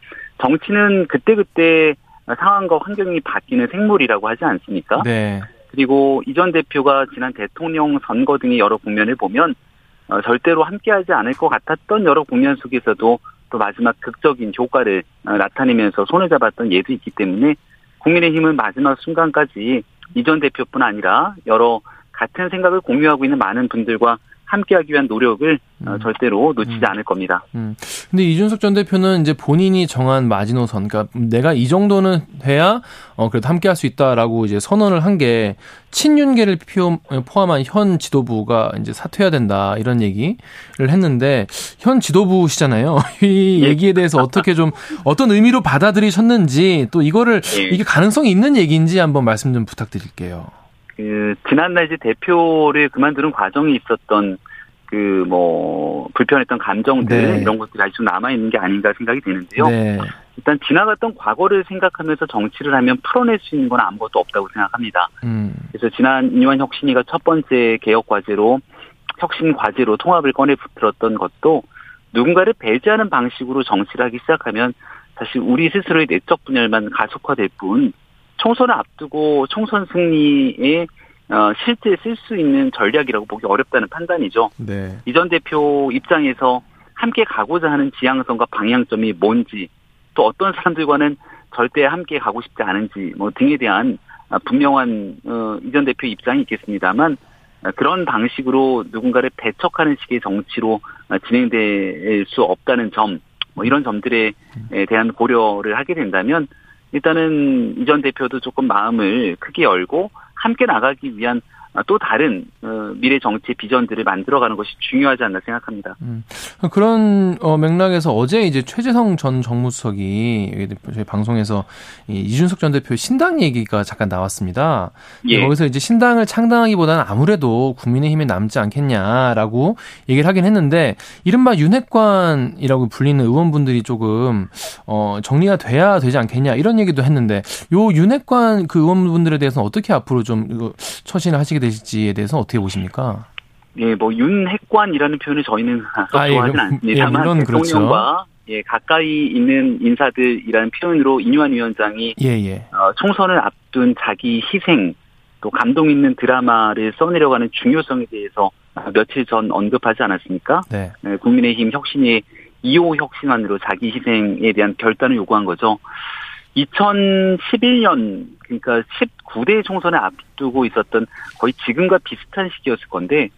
정치는 그때그때 상황과 환경이 바뀌는 생물이라고 하지 않습니까? 네. 그리고 이전 대표가 지난 대통령 선거 등의 여러 국면을 보면 어, 절대로 함께하지 않을 것 같았던 여러 국면 속에서도 또 마지막 극적인 효과를 어, 나타내면서 손을 잡았던 예도 있기 때문에 국민의힘은 마지막 순간까지 이전 대표뿐 아니라 여러 같은 생각을 공유하고 있는 많은 분들과 함께하기 위한 노력을 어, 음. 절대로 놓치지 음. 않을 겁니다. 음. 근데 이준석 전 대표는 이제 본인이 정한 마지노선, 그러니까 내가 이 정도는 해야 어 그래도 함께 할 수 있다라고 이제 선언을 한 게 친윤계를 포함한 현 지도부가 이제 사퇴해야 된다 이런 얘기를 했는데 현 지도부시잖아요. <laughs> 이 예. 얘기에 대해서 어떻게 좀 어떤 의미로 받아들이셨는지 또 이거를 예. 이게 가능성이 있는 얘기인지 한번 말씀 좀 부탁드릴게요. 그 지난날 이제 대표를 그만두는 과정에 있었던 그 뭐 불편했던 감정들 네. 이런 것들이 아직 좀 남아 있는 게 아닌가 생각이 되는데요. 네. 일단 지나갔던 과거를 생각하면서 정치를 하면 풀어낼 수 있는 건 아무것도 없다고 생각합니다. 음. 그래서 지난 인유한 혁신이가 첫 번째 개혁 과제로 혁신 과제로 통합을 꺼내 들었던 것도 누군가를 배제하는 방식으로 정치를 하기 시작하면 사실 우리 스스로의 내적 분열만 가속화될 뿐 총선을 앞두고 총선 승리에 어, 실제 쓸 수 있는 전략이라고 보기 어렵다는 판단이죠. 네. 이전 대표 입장에서 함께 가고자 하는 지향성과 방향점이 뭔지 또 어떤 사람들과는 절대 함께 가고 싶지 않은지 뭐 등에 대한 아, 분명한 어, 이전 대표 입장이 있겠습니다만 아, 그런 방식으로 누군가를 배척하는 식의 정치로 아, 진행될 수 없다는 점, 뭐 이런 점들에 에 대한 고려를 하게 된다면 일단은 이전 대표도 조금 마음을 크게 열고 함께 나가기 위한 아, 또 다른 어, 미래 정치 비전들을 만들어가는 것이 중요하지 않나 생각합니다. 음, 그런 어, 맥락에서 어제 이제 최재성 전 정무수석이 저희 방송에서 이 이준석 전 대표 신당 얘기가 잠깐 나왔습니다. 예. 거기서 이제 신당을 창당하기보다는 아무래도 국민의힘에 남지 않겠냐라고 얘기를 하긴 했는데 이른바 윤핵관이라고 불리는 의원분들이 조금 어, 정리가 돼야 되지 않겠냐 이런 얘기도 했는데 요 윤핵관 그 의원분들에 대해서는 어떻게 앞으로 좀 처신을 하시게 되실지에 대해서 어떻게 보십니까? 예, 뭐 윤핵관이라는 표현을 저희는 썩 아, 예, 좋아하진 그- 않습니다만 예, 물론 그렇죠. 대통령과 예, 가까이 있는 인사들이라는 표현으로 이뉴한 위원장이 예, 예. 어, 총선을 앞둔 자기 희생 또 감동 있는 드라마를 써내려가는 중요성에 대해서 어, 며칠 전 언급하지 않았습니까? 네. 예, 국민의힘 혁신의 2호 혁신안으로 자기 희생에 대한 결단을 요구한 거죠. 2011년 그러니까 19대 총선을 앞두고 있었던 거의 지금과 비슷한 시기였을 건데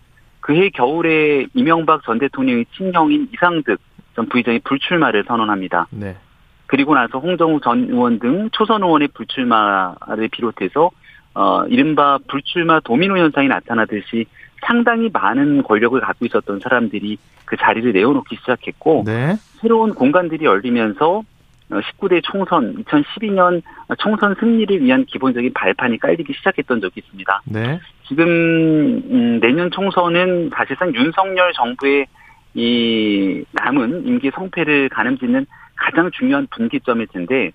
그해 겨울에 이명박 전 대통령의 친형인 이상득 전 부의장이 불출마를 선언합니다. 네. 그리고 나서 홍정우 전 의원 등 초선 의원의 불출마를 비롯해서 어 이른바 불출마 도미노 현상이 나타나듯이 상당히 많은 권력을 갖고 있었던 사람들이 그 자리를 내어놓기 시작했고 네. 새로운 공간들이 열리면서 19대 총선 2012년 총선 승리를 위한 기본적인 발판이 깔리기 시작했던 적이 있습니다. 네. 지금 음, 내년 총선은 사실상 윤석열 정부의 이 남은 임기 성패를 가늠짓는 가장 중요한 분기점일 텐데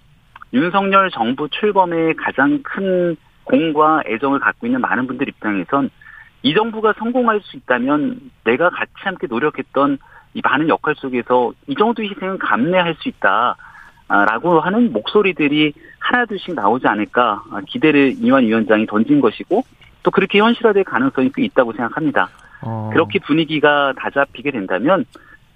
윤석열 정부 출범에 가장 큰 공과 애정을 갖고 있는 많은 분들 입장에선 이 정부가 성공할 수 있다면 내가 같이 함께 노력했던 이 많은 역할 속에서 이 정도 희생은 감내할 수 있다. 아, 라고 하는 목소리들이 하나둘씩 나오지 않을까 아, 기대를 이완 위원장이 던진 것이고 또 그렇게 현실화될 가능성이 꽤 있다고 생각합니다. 어. 그렇게 분위기가 다 잡히게 된다면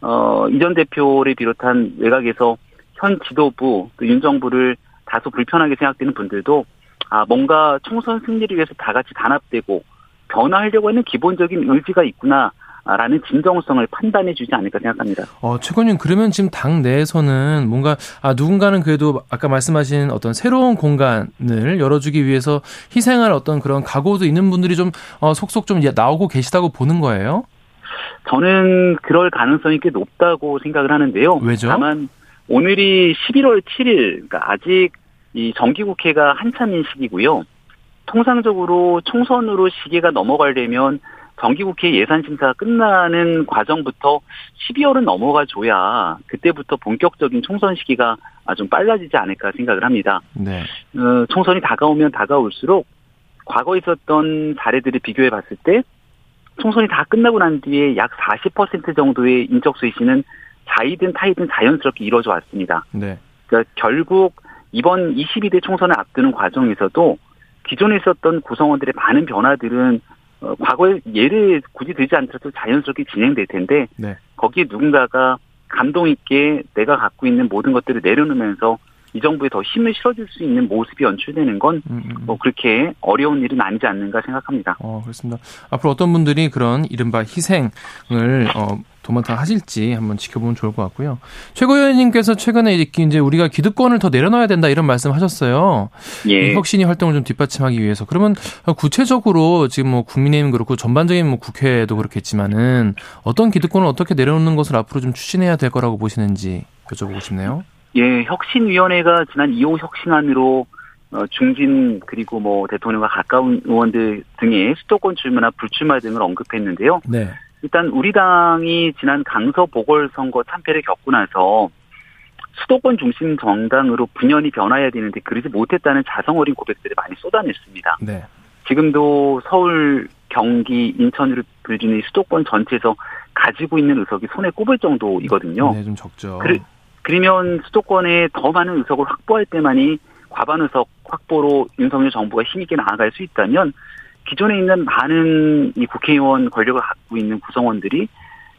어, 이전 대표를 비롯한 외곽에서 현 지도부 또 윤 정부를 다소 불편하게 생각되는 분들도 아 뭔가 총선 승리를 위해서 다 같이 단합되고 변화하려고 하는 기본적인 의지가 있구나. 라는 진정성을 판단해 주지 않을까 생각합니다. 어, 최고님, 그러면 지금 당 내에서는 뭔가, 아, 누군가는 그래도 아까 말씀하신 어떤 새로운 공간을 열어주기 위해서 희생할 어떤 그런 각오도 있는 분들이 좀, 어, 속속 좀 나오고 계시다고 보는 거예요? 저는 그럴 가능성이 꽤 높다고 생각을 하는데요. 왜죠? 다만, 오늘이 11월 7일, 그러니까 아직 이 정기국회가 한참인 시기고요. 통상적으로 총선으로 시기가 넘어가려면 정기국회 예산심사가 끝나는 과정부터 12월은 넘어가 줘야 그때부터 본격적인 총선 시기가 좀 빨라지지 않을까 생각을 합니다. 네. 어, 총선이 다가오면 다가올수록 과거에 있었던 사례들을 비교해 봤을 때 총선이 다 끝나고 난 뒤에 약 40% 정도의 인적 쇄신은 자이든 타이든 자연스럽게 이루어져 왔습니다. 네. 그러니까 결국 이번 22대 총선을 앞두는 과정에서도 기존에 있었던 구성원들의 많은 변화들은 어, 과거에 예를 굳이 들지 않더라도 자연스럽게 진행될 텐데 네. 거기에 누군가가 감동 있게 내가 갖고 있는 모든 것들을 내려놓으면서 이 정부에 더 힘을 실어줄 수 있는 모습이 연출되는 건뭐 음, 음. 그렇게 어려운 일은 아니지 않는가 생각합니다. 어, 그렇습니다. 앞으로 어떤 분들이 그런 이른바 희생을, 어, 도맡아 하실지 한번 지켜보면 좋을 것 같고요. 최고위원님께서 최근에 이제, 우리가 기득권을 더 내려놔야 된다 이런 말씀 하셨어요. 이 예. 혁신이 활동을 좀 뒷받침하기 위해서 그러면 구체적으로 지금 뭐 국민의힘 그렇고 전반적인 뭐 국회도 그렇겠지만은 어떤 기득권을 어떻게 내려놓는 것을 앞으로 좀 추진해야 될 거라고 보시는지 여쭤보고 싶네요. 예, 혁신위원회가 지난 2호 혁신안으로 어, 중진 그리고 뭐 대통령과 가까운 의원들 등의 수도권 출마나 불출마 등을 언급했는데요. 네. 일단 우리 당이 지난 강서 보궐선거 참패를 겪고 나서 수도권 중심 정당으로 분연히 변화해야 되는데 그러지 못했다는 자성 어린 고백들을 많이 쏟아냈습니다. 네. 지금도 서울, 경기, 인천으로 불리는 이 수도권 전체에서 가지고 있는 의석이 손에 꼽을 정도이거든요. 네, 좀 적죠. 그래- 그러면 수도권에 더 많은 의석을 확보할 때만이 과반 의석 확보로 윤석열 정부가 힘있게 나아갈 수 있다면 기존에 있는 많은 이 국회의원 권력을 갖고 있는 구성원들이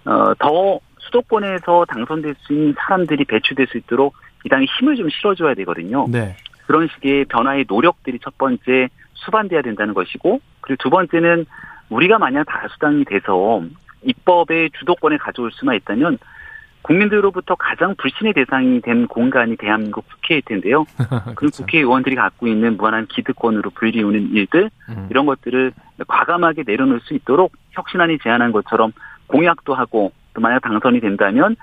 어, 더 수도권에서 당선될 수 있는 사람들이 배출될 수 있도록 이 당이 힘을 좀 실어줘야 되거든요. 네. 그런 식의 변화의 노력들이 첫 번째 수반돼야 된다는 것이고 그리고 두 번째는 우리가 만약 다수당이 돼서 입법의 주도권을 가져올 수만 있다면 국민들로부터 가장 불신의 대상이 된 공간이 대한민국 국회일 텐데요. <laughs> 그 그렇죠. 국회의원들이 갖고 있는 무한한 기득권으로 불리우는 일들 음. 이런 것들을 과감하게 내려놓을 수 있도록 혁신안이 제안한 것처럼 공약도 하고 또 만약 당선이 된다면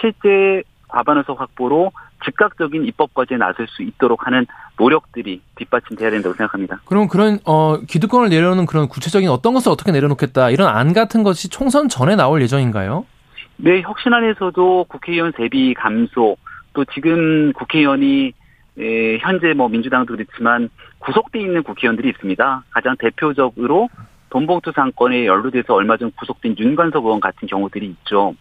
실제 과반의석 확보로 즉각적인 입법 과제에 나설 수 있도록 하는 노력들이 뒷받침돼야 된다고 생각합니다. 그럼 그런 어 기득권을 내려놓는 그런 구체적인 어떤 것을 어떻게 내려놓겠다 이런 안 같은 것이 총선 전에 나올 예정인가요? 네, 혁신안에서도 국회의원 세비 감소, 또 지금 국회의원이 에, 현재 뭐 민주당도 그렇지만 구속돼 있는 국회의원들이 있습니다. 가장 대표적으로 돈봉투 사건에 연루돼서 얼마 전 구속된 윤관석 의원 같은 경우들이 있죠.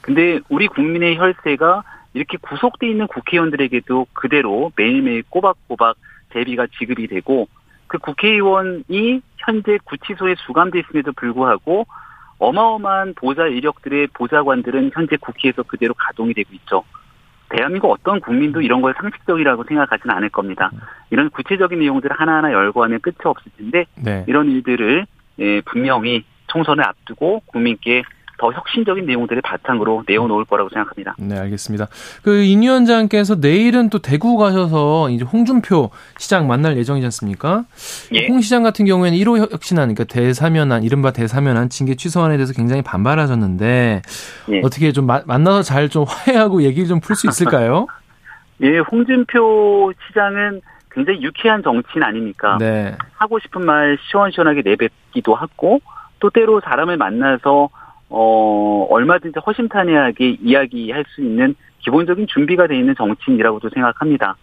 근데 우리 국민의 혈세가 이렇게 구속돼 있는 국회의원들에게도 그대로 매일매일 꼬박꼬박 대비가 지급이 되고 그 국회의원이 현재 구치소에 수감돼 있음에도 불구하고 어마어마한 보좌 이력들의 보좌관들은 현재 국회에서 그대로 가동이 되고 있죠. 대한민국 어떤 국민도 이런 걸 상식적이라고 생각하지는 않을 겁니다. 이런 구체적인 내용들을 하나하나 열거하면 끝이 없을 텐데 네. 이런 일들을 예, 분명히 총선을 앞두고 국민께 더 혁신적인 내용들을 바탕으로 내어놓을 거라고 생각합니다. 네, 알겠습니다. 그인 위원장께서 내일은 또 대구 가셔서 이제 홍준표 시장 만날 예정이지 않습니까? 예. 홍 시장 같은 경우에는 1호 혁신안, 그러니까 대사면안, 이른바 대사면안 징계 취소안에 대해서 굉장히 반발하셨는데 예. 어떻게 좀 마- 만나서 잘 좀 화해하고 얘기를 좀 풀 수 있을까요? <laughs> 예, 홍준표 시장은 굉장히 유쾌한 정치인 아닙니까? 네. 하고 싶은 말 시원시원하게 내뱉기도 하고 또 때로 사람을 만나서 어 얼마든지 허심탄회하게 이야기할 수 있는 기본적인 준비가 돼 있는 정치인이라고도 생각합니다.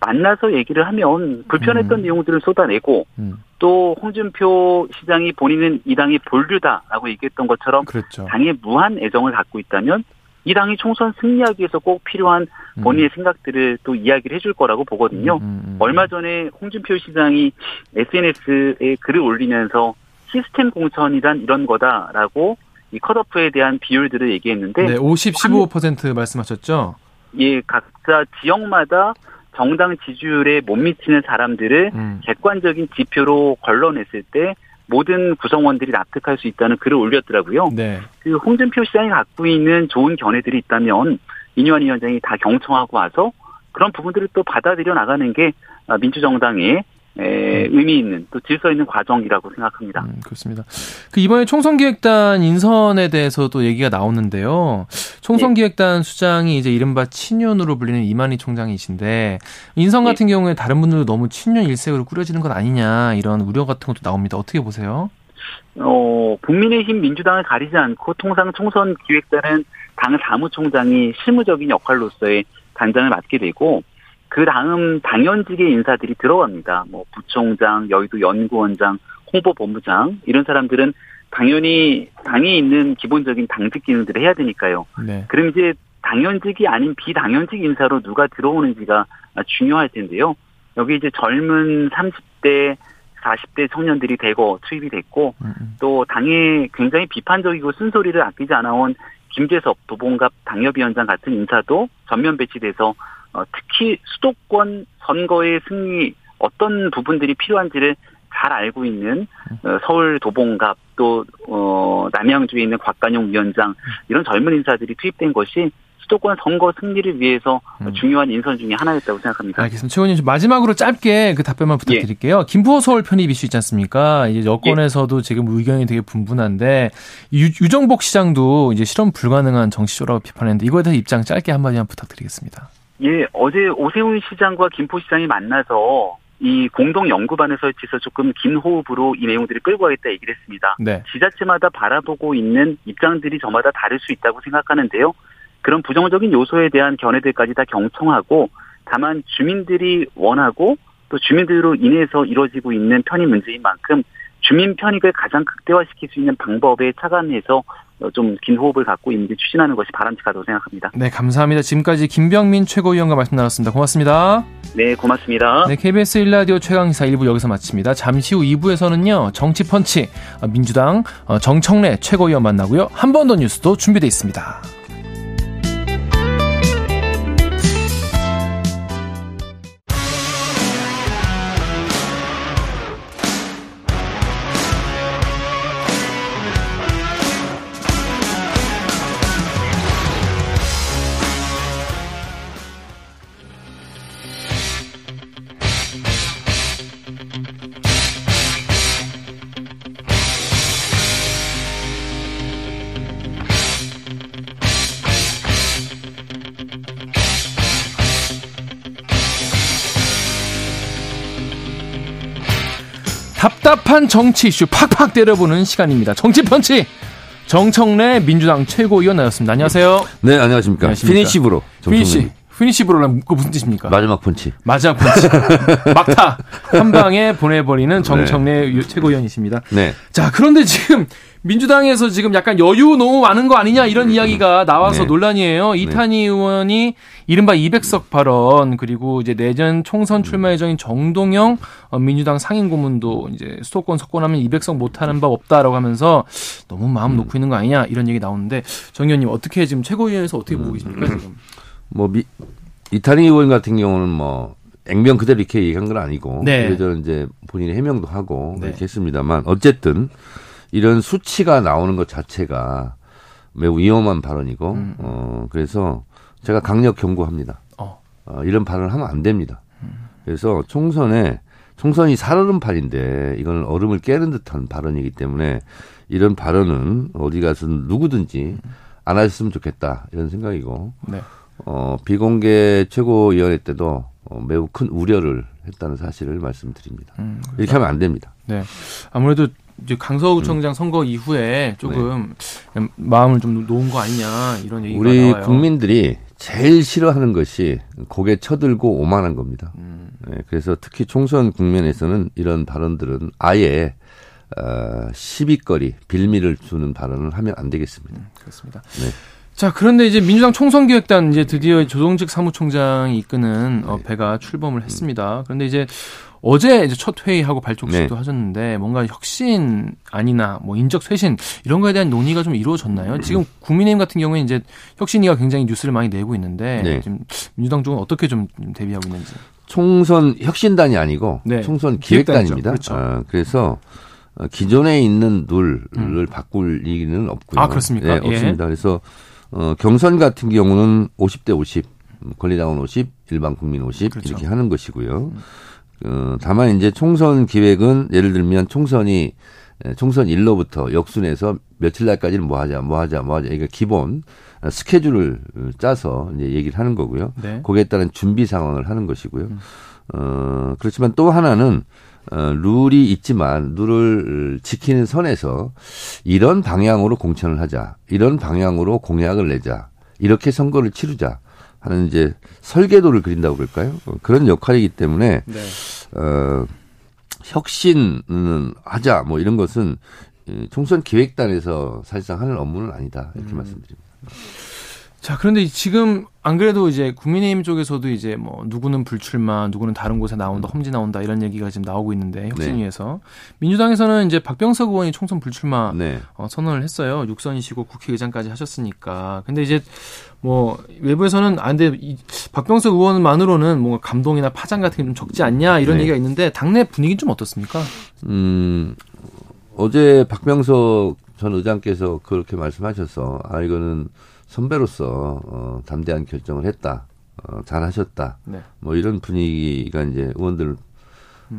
만나서 얘기를 하면 불편했던 음. 내용들을 쏟아내고 음, 또 홍준표 시장이 본인은 이 당의 본류다라고 얘기했던 것처럼 그렇죠. 당에 무한 애정을 갖고 있다면 이 당이 총선 승리하기 위해서 꼭 필요한 음. 본인의 생각들을 또 이야기를 해줄 거라고 보거든요. 음, 음, 음. 얼마 전에 홍준표 시장이 SNS에 글을 올리면서 시스템 공천이란 이런 거다라고 이 컷오프에 대한 비율들을 얘기했는데 네, 50, 15% 말씀하셨죠? 예 각자 지역마다 정당 지지율에 못 미치는 사람들을 음. 객관적인 지표로 걸러냈을 때 모든 구성원들이 납득할 수 있다는 글을 올렸더라고요. 네. 그 홍준표 시장이 갖고 있는 좋은 견해들이 있다면 이뇨한 위원장이 다 경청하고 와서 그런 부분들을 또 받아들여 나가는 게 아, 민주정당의 에, 의미 있는 또 질서 있는 과정이라고 생각합니다. 음, 그렇습니다. 그 이번에 총선기획단 인선에 대해서도 얘기가 나오는데요. 총선기획단 수장이 이제 이른바 친윤으로 불리는 이만희 총장이신데 인선 같은 경우에 다른 분들도 너무 친윤 일색으로 꾸려지는 것 아니냐 이런 우려 같은 것도 나옵니다. 어떻게 보세요? 어, 국민의힘 민주당을 가리지 않고 통상 총선 기획단은 당 사무총장이 실무적인 역할로서의 단장을 맡게 되고 그 다음 당연직의 인사들이 들어갑니다. 뭐 부총장, 여의도 연구원장, 홍보본부장 이런 사람들은 당연히 당에 있는 기본적인 당직 기능들을 해야 되니까요. 네. 그럼 이제 당연직이 아닌 비당연직 인사로 누가 들어오는지가 중요할 텐데요. 여기 이제 젊은 30대, 40대 청년들이 대거 투입이 됐고 음, 음. 또 당에 굉장히 비판적이고 쓴소리를 아끼지 않아온 김재섭 도봉갑 당협위원장 같은 인사도 전면 배치돼서 어, 특히 수도권 선거의 승리 어떤 부분들이 필요한지를 잘 알고 있는 어, 서울 도봉갑 또 어, 남양주에 있는 곽관용 위원장 이런 젊은 인사들이 투입된 것이 수도권 선거 승리를 위해서 음. 중요한 인선 중에 하나였다고 생각합니다. 알겠습니다. 최원님 좀 마지막으로 짧게 그 답변만 부탁드릴게요. 김부호 서울 편입 이슈 있지 않습니까? 이제 여권에서도 지금 의견이 되게 분분한데 유, 유정복 시장도 이제 실험 불가능한 정치쇼라고 비판했는데 이거에 대해서 입장 짧게 한마디만 부탁드리겠습니다. 예, 어제 오세훈 시장과 김포 시장이 만나서 이 공동 연구반을 설치해서 조금 긴 호흡으로 이 내용들을 끌고 가겠다 얘기를 했습니다. 네. 지자체마다 바라보고 있는 입장들이 저마다 다를 수 있다고 생각하는데요. 그런 부정적인 요소에 대한 견해들까지 다 경청하고 다만 주민들이 원하고 또 주민들로 인해서 이루어지고 있는 편의 문제인 만큼 주민 편익을 가장 극대화시킬 수 있는 방법에 착안해서 좀 긴 호흡을 갖고 임기 추진하는 것이 바람직하다고 생각합니다. 네, 감사합니다. 지금까지 김병민 최고위원과 말씀 나눴습니다. 고맙습니다. 네, 고맙습니다. 네, KBS 1라디오 최강시사 1부 여기서 마칩니다. 잠시 후 2부에서는요, 정치펀치, 어, 민주당 어, 정청래 최고위원 만나고요. 한 번 더 뉴스도 준비되어 있습니다. 답답한 정치 이슈 팍팍 때려보는 시간입니다. 정치 펀치 정청래 민주당 최고위원 나오셨습니다. 안녕하세요. 네, 안녕하십니까. 안녕하십니까. finish blow. finish finish blow는 그 무슨 뜻입니까? 마지막 펀치. 마지막 펀치 <laughs> 막타 한 방에 보내버리는 정청래 유- 최고위원이십니다. 네. 자 그런데 지금 민주당에서 지금 약간 여유 너무 많은 거 아니냐 이런 이야기가 나와서 네. 논란이에요. 이탄희 의원이 이른바 200석 발언 그리고 이제 내년 총선 출마 예정인 정동영 어, 민주당 상임고문도 이제 수도권 석권하면 200석 못하는 법 없다라고 하면서 너무 마음 놓고 있는 거 아니냐 이런 얘기 나오는데 정 의원님 어떻게 지금 최고위원회에서 어떻게 보고 계십니까 지금? 뭐, 미, 이탄희 의원 같은 경우는 뭐, 액면 그대로 이렇게 얘기한 건 아니고. 네. 그래서 이제 본인이 해명도 하고 네. 이렇게 했습니다만, 어쨌든 이런 수치가 나오는 것 자체가 매우 위험한 발언이고, 음. 어, 그래서 제가 강력 경고합니다. 어. 어, 이런 발언을 하면 안 됩니다. 그래서 총선에 총선이 살얼음판인데 이거는 얼음을 깨는 듯한 발언이기 때문에 이런 발언은 어디 가서 누구든지 안 하셨으면 좋겠다 이런 생각이고 네. 어, 비공개 최고위원회 때도 어, 매우 큰 우려를 했다는 사실을 말씀드립니다. 음, 이렇게 하면 안 됩니다. 네. 아무래도 이제 강서구청장 선거 이후에 조금 마음을 좀 놓은 거 아니냐 이런 얘기가 우리 나와요. 국민들이 제일 싫어하는 것이 고개 쳐들고 오만한 겁니다. 음. 네, 그래서 특히 총선 국면에서는 이런 발언들은 아예 어, 시비거리, 빌미를 주는 발언을 하면 안 되겠습니다. 그렇습니다. 네. 자, 그런데 이제 민주당 총선기획단 이제 드디어 조동직 사무총장이 이끄는 어, 네. 배가 출범을 했습니다. 그런데 이제 어제 이제 첫 회의하고 발족식도 네. 하셨는데 뭔가 혁신 아니나 뭐 인적 쇄신 이런 거에 대한 논의가 좀 이루어졌나요? 지금 국민의힘 같은 경우에 이제 혁신위가 굉장히 뉴스를 많이 내고 있는데 네. 지금 민주당 쪽은 어떻게 좀 대비하고 있는지. 총선 혁신단이 아니고 네. 총선. 기획단입니다. 그렇죠. 어, 그래서 어, 기존에 있는 룰을 바꿀 일은 없고요. 아, 그렇습니까? 네, 예. 없습니다. 그래서 어, 경선 같은 경우는 50대 50, 음, 권리당원 50, 일반 국민 50 그렇죠. 이렇게 하는 것이고요. 어, 다만 이제 총선 기획은 예를 들면 총선이 에, 총선 일로부터 역순에서 며칠 날까지는 뭐 하자, 뭐 하자, 뭐 하자. 이게 기본 어, 스케줄을 어, 짜서 이제 얘기를 하는 거고요. 네. 거기에 따른 준비 상황을 하는 것이고요. 어, 그렇지만 또 하나는 어, 룰이 있지만 룰을 지키는 선에서 이런 방향으로 공천을 하자, 이런 방향으로 공약을 내자, 이렇게 선거를 치르자 하는 이제 설계도를 그린다고 그럴까요? 어, 그런 역할이기 때문에 네. 어, 혁신은 하자 뭐 이런 것은 이 총선 기획단에서 사실상 하는 업무는 아니다 이렇게 말씀드립니다. 자, 그런데 지금 안 그래도 이제 국민의힘 쪽에서도 이제 뭐 누구는 불출마, 누구는 다른 곳에 나온다, 험지 나온다 이런 얘기가 지금 나오고 있는데 혁신위에서 민주당에서는 이제 박병석 의원이 총선 불출마 네. 어, 선언을 했어요. 육선이시고 국회의장까지 하셨으니까. 근데 이제 뭐 외부에서는 안 돼. 이 박병석 의원만으로는 뭔가 감동이나 파장 같은 게 좀 적지 않냐 이런 네. 얘기가 있는데 당내 분위기는 좀 어떻습니까? 음, 어제 박병석 전 의장께서 그렇게 말씀하셔서, 아, 이거는 선배로서, 어, 담대한 결정을 했다. 어, 잘하셨다. 네. 뭐 이런 분위기가 이제 의원들,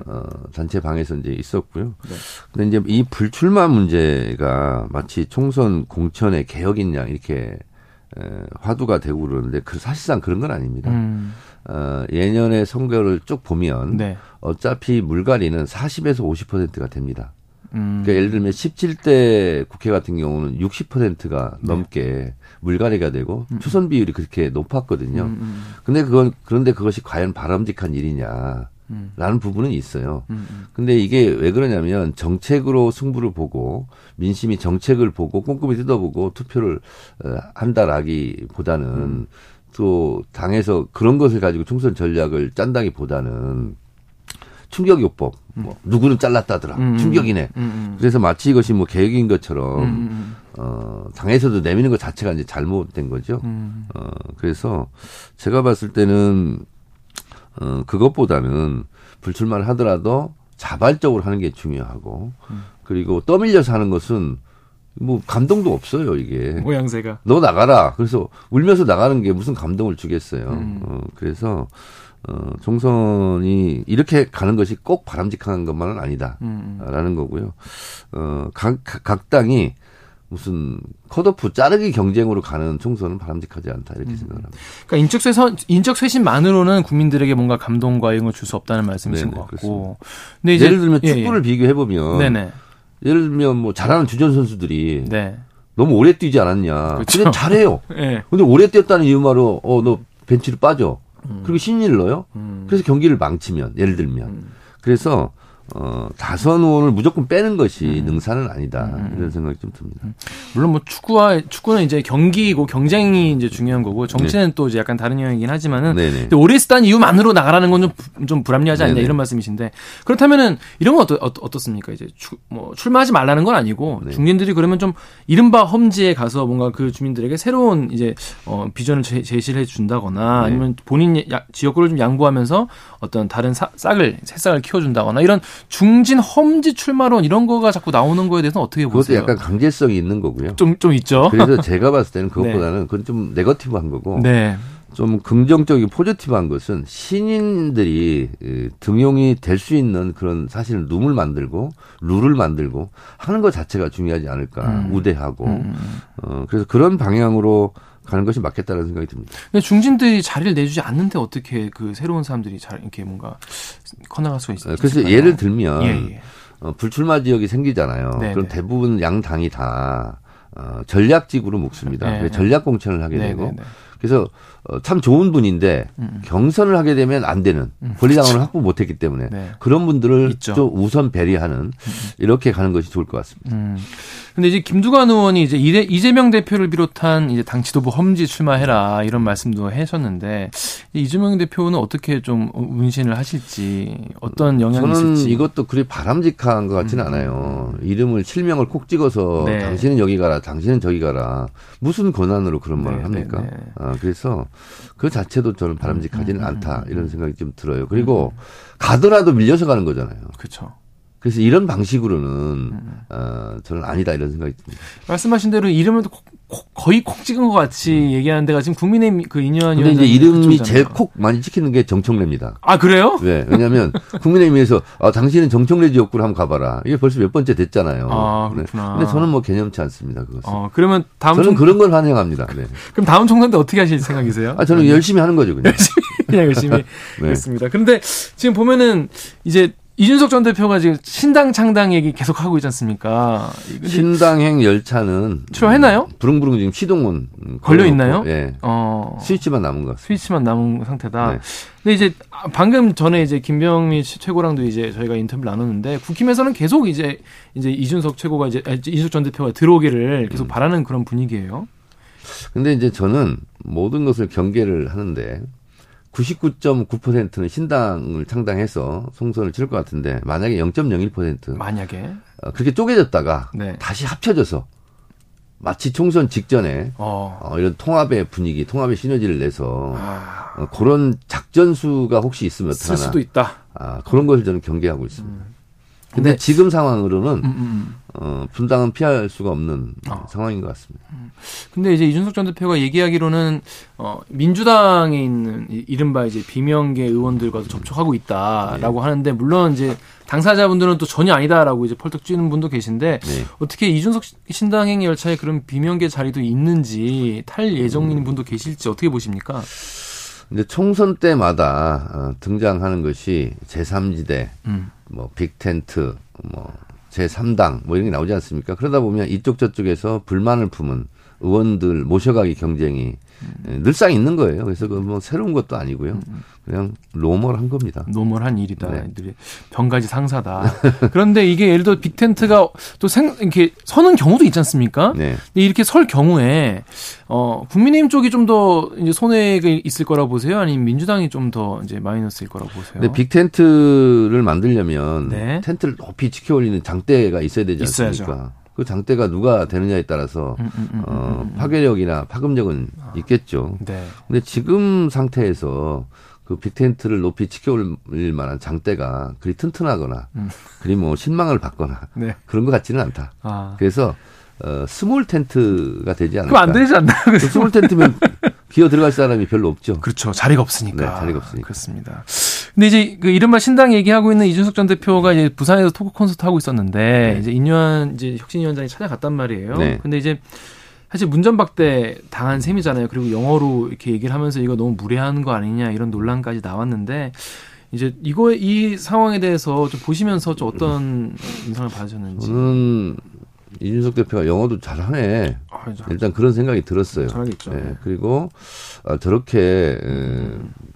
어, 단체 방에서 이제 있었고요. 네. 근데 이제 이 불출마 문제가 마치 총선 공천의 개혁인 양 이렇게 에, 화두가 되고 그러는데 그 사실상 그런 건 아닙니다. 음, 어, 예년의 선거를 쭉 보면 네. 어차피 물갈이는 40에서 50%가 됩니다. 음, 그러니까 예를 들면 17대 국회 같은 경우는 60%가 네. 넘게 물갈이가 되고 추선 비율이 그렇게 높았거든요. 음, 음, 근데 그건 그런데 그것이 과연 바람직한 일이냐? 음. 라는 부분은 있어요. 음, 음. 근데 이게 왜 그러냐면 정책으로 승부를 보고 민심이 정책을 보고 꼼꼼히 뜯어보고 투표를 어, 한다라기보다는 음. 또 당에서 그런 것을 가지고 총선 전략을 짠다기보다는 충격요법, 뭐 누구는 잘랐다더라, 음, 음. 충격이네. 음, 음. 그래서 마치 이것이 뭐 계획인 것처럼 음, 음, 어 당에서도 내미는 것 자체가 이제 잘못된 거죠. 음. 어, 그래서 제가 봤을 때는, 어, 그것보다는 불출마를 하더라도 자발적으로 하는 게 중요하고, 그리고 떠밀려서 하는 것은 뭐 감동도 없어요, 이게. 모양새가. 너 나가라. 그래서 울면서 나가는 게 무슨 감동을 주겠어요. 음. 어, 그래서, 어, 총선이 이렇게 가는 것이 꼭 바람직한 것만은 아니다. 음, 음. 라는 거고요. 어, 각, 각- 각 당이 무슨 컷오프 자르기 경쟁으로 가는 총선은 바람직하지 않다 이렇게 음. 생각을 합니다. 그러니까 인적 쇄선, 인적 쇄신만으로는 국민들에게 뭔가 감동과 이런 걸 줄 수 없다는 말씀이신 네네, 것 같고. 근데 예를 들면 예, 축구를 비교해 보면 네네. 예를 들면 뭐 잘하는 주전 선수들이 네. 너무 오래 뛰지 않았냐. 그렇죠. 근데 잘해요. <laughs> 예. 근데 오래 뛰었다는 이유만으로 어 너 벤치로 빠져. 그리고 신인을 넣어요. 음. 그래서 경기를 망치면 예를 들면 그래서 어 다선 의원을 무조건 빼는 것이 음. 능사는 아니다 이런 생각이 좀 듭니다. 물론 뭐 축구와 축구는 이제 경기고 경쟁이 이제 중요한 거고 정치는 또 이제 약간 다른 영역이긴 하지만은 네네. 근데 오래 쓰다는 이유만으로 나가라는 건 좀 좀 불합리하지 않냐 네네. 이런 말씀이신데 그렇다면은 이런 건 어떠, 어떠, 어떻습니까? 이제 추, 뭐 출마하지 말라는 건 아니고 네. 중진들이 그러면 좀 이른바 험지에 가서 뭔가 그 주민들에게 새로운 이제 어 비전을 제, 제시를 해 준다거나 네. 아니면 본인 야- 지역구를 좀 양보하면서 어떤 다른 사- 싹을 새싹을 키워 준다거나 이런 중진 험지 출마론 이런 거가 자꾸 나오는 거에 대해서는 어떻게 그것도 보세요? 약간 강제성이 있는 거고요. 좀좀 있죠. 그래서 제가 봤을 때는 <laughs> 그것보다는 그건 좀 네거티브한 거고 네. 좀 긍정적이고 포지티브한 것은 신인들이 에, 등용이 될 수 있는 그런 사실 룸을 만들고 룰을 만들고 하는 것 자체가 중요하지 않을까 음. 우대하고 음. 어 그래서 그런 방향으로 가는 것이 맞겠다는 생각이 듭니다. 근데 중진들이 자리를 내주지 않는데 어떻게 그 새로운 사람들이 잘 이렇게 뭔가 커나갈 수가 있, 어, 그래서 있을까요? 예를 들면 예, 예. 어, 불출마 지역이 생기잖아요. 네, 그럼 네. 대부분 양 당이 다 어, 전략직으로 묶습니다. 네, 네. 전략 공천을 하게 네, 되고 네, 네. 그래서 어, 참 좋은 분인데 음. 경선을 하게 되면 안 되는 권리당원을 확보 못했기 때문에 네. 그런 분들을 있죠. 좀 우선 배려하는 이렇게 가는 것이 좋을 것 같습니다. 음. 근데 이제 김두관 의원이 이제 이재- 이재명 대표를 비롯한 이제 당 지도부 험지 출마해라 이런 말씀도 하셨는데 이재명 대표는 어떻게 좀 운신을 하실지 어떤 영향이 저는 있을지 이것도 그리 바람직한 것 같지는 않아요. 이름을 실명을 콕 찍어서 네. 당신은 여기 가라, 당신은 저기 가라. 무슨 권한으로 그런 말을 네, 합니까? 네, 네. 아, 그래서 그 자체도 저는 음, 바람직하지는 않다 이런 생각이 좀 들어요. 그리고 가더라도 밀려서 가는 거잖아요. 그렇죠. 그래서 이런 방식으로는 음. 어, 저는 아니다 이런 생각이 듭니다. 말씀하신 대로 이름을 콕- 콕- 거의 콕 찍은 것 같이 얘기하는 데가 지금 국민의힘 그 이념 근데 이제 이름이 제일 콕 많이 찍히는 게 정청래입니다. 아 그래요? 왜? 왜냐하면 국민의힘에서 아, 당신은 정청래 지역구를 한번 가봐라. 이게 벌써 몇 번째 됐잖아요. 아, 네. 그렇구나. 근데 저는 뭐 개념치 않습니다. 그것은. 어 그러면 다음 저는 총 그런 걸 환영합니다. 네. <laughs> 그럼 다음 총선 때 어떻게 하실 생각이세요? 아, 저는 열심히 하는 거죠, 그냥. <laughs> 그냥 열심히 <laughs> 네. 했습니다. 그런데 지금 보면은 이제 이준석 전 대표가 지금 신당 창당 얘기 계속 하고 있지 않습니까? 신당행 열차는 출발했나요? 음, 부릉부릉 지금 시동은 음, 걸려 있나요? 예. 어 스위치만 남은 것 같습니다. 스위치만 남은 상태다. 네. 근데 이제 방금 전에 이제 김병미 최고랑도 이제 저희가 인터뷰를 나눴는데 국힘에서는 계속 이제 이제 이준석 최고가 이제 아니, 이준석 전 대표가 들어오기를 음. 계속 바라는 그런 분위기예요. 근데 이제 저는 모든 것을 경계를 하는데 99.9%는 신당을 창당해서 총선을 치를 것 같은데 만약에 0.01% 만약에 어, 그렇게 쪼개졌다가 네. 다시 합쳐져서 마치 총선 직전에 어. 어, 이런 통합의 분위기, 통합의 시너지를 내서 아, 어, 그런 작전수가 혹시 있으면 쓸. 수도 있다. 아, 그런 것을 저는 경계하고 있습니다. 근데 근데- 지금 상황으로는 음, 음. 어, 분당은 피할 수가 없는 어. 상황인 것 같습니다. 근데 이제 이준석 전 대표가 얘기하기로는 어 민주당에 있는 이- 이른바 이제 비명계 의원들과도 접촉하고 있다라고 네. 하는데 물론 이제 당사자분들은 또 전혀 아니다라고 이제 펄떡 찌는 분도 계신데 네. 어떻게 이준석 신당행 열차에 그런 비명계 자리도 있는지 탈 음. 예정인 분도 계실지 어떻게 보십니까? 근데 총선 때마다 어, 등장하는 것이 제3지대, 음. 뭐 빅텐트, 뭐 제3당 뭐 이런 게 나오지 않습니까? 그러다 보면 이쪽 저쪽에서 불만을 품은 의원들 모셔가기 경쟁이 예, 늘상 있는 거예요. 그래서 그 뭐 새로운 것도 아니고요. 그냥 normal한 겁니다. normal한 일이다. 네. 애들이 병가지상사다. <laughs> 그런데 이게 예를 들어 big tent가 또 생, 이렇게 서는 경우도 있지 않습니까? 네. 근데 이렇게 설 경우에 어 국민의힘 쪽이 좀 더 이제 손해가 있을 거라고 보세요? 아니면 민주당이 좀 더 이제 마이너스일 거라고 보세요? 근데 big tent를 만들려면 네. 텐트를 높이 치켜 올리는 장대가 있어야 되지 있어야죠. 그 장대가 누가 되느냐에 따라서 음, 음, 음, 어. 파괴력이나 파급력은 있겠죠. 네. 근데 지금 상태에서 그 big tent를 높이 치켜 올릴 만한 장대가 그리 튼튼하거나 음. 그리 뭐 신망을 받거나 <laughs> 네. 그런 것 같지는 않다. 아. 그래서 어, small tent가 되지 않을까. 그럼 안 되지 않나요? 그 small tent면 <laughs> 기어 들어갈 사람이 별로 없죠. 그렇죠. 자리가 없으니까. 네, 자리가 없으니까. 그렇습니다. 근데 이제 그 이른바 신당 얘기하고 있는 이준석 전 대표가 이제 부산에서 토크 콘서트 하고 있었는데 네. 이제 인요한 이제 혁신위원장이 찾아갔단 말이에요. 네. 근데 이제 사실 문전박대 당한 셈이잖아요. 그리고 영어로 이렇게 얘기를 하면서 이거 너무 무례한 거 아니냐 이런 논란까지 나왔는데 이제 이거 이 상황에 대해서 좀 보시면서 좀 어떤 인상을 받으셨는지. 저는 이준석 대표가 영어도 잘하네. 아, 저- 일단 그런 생각이 들었어요. 잘하겠죠. 예, 그리고 아, 저렇게 에,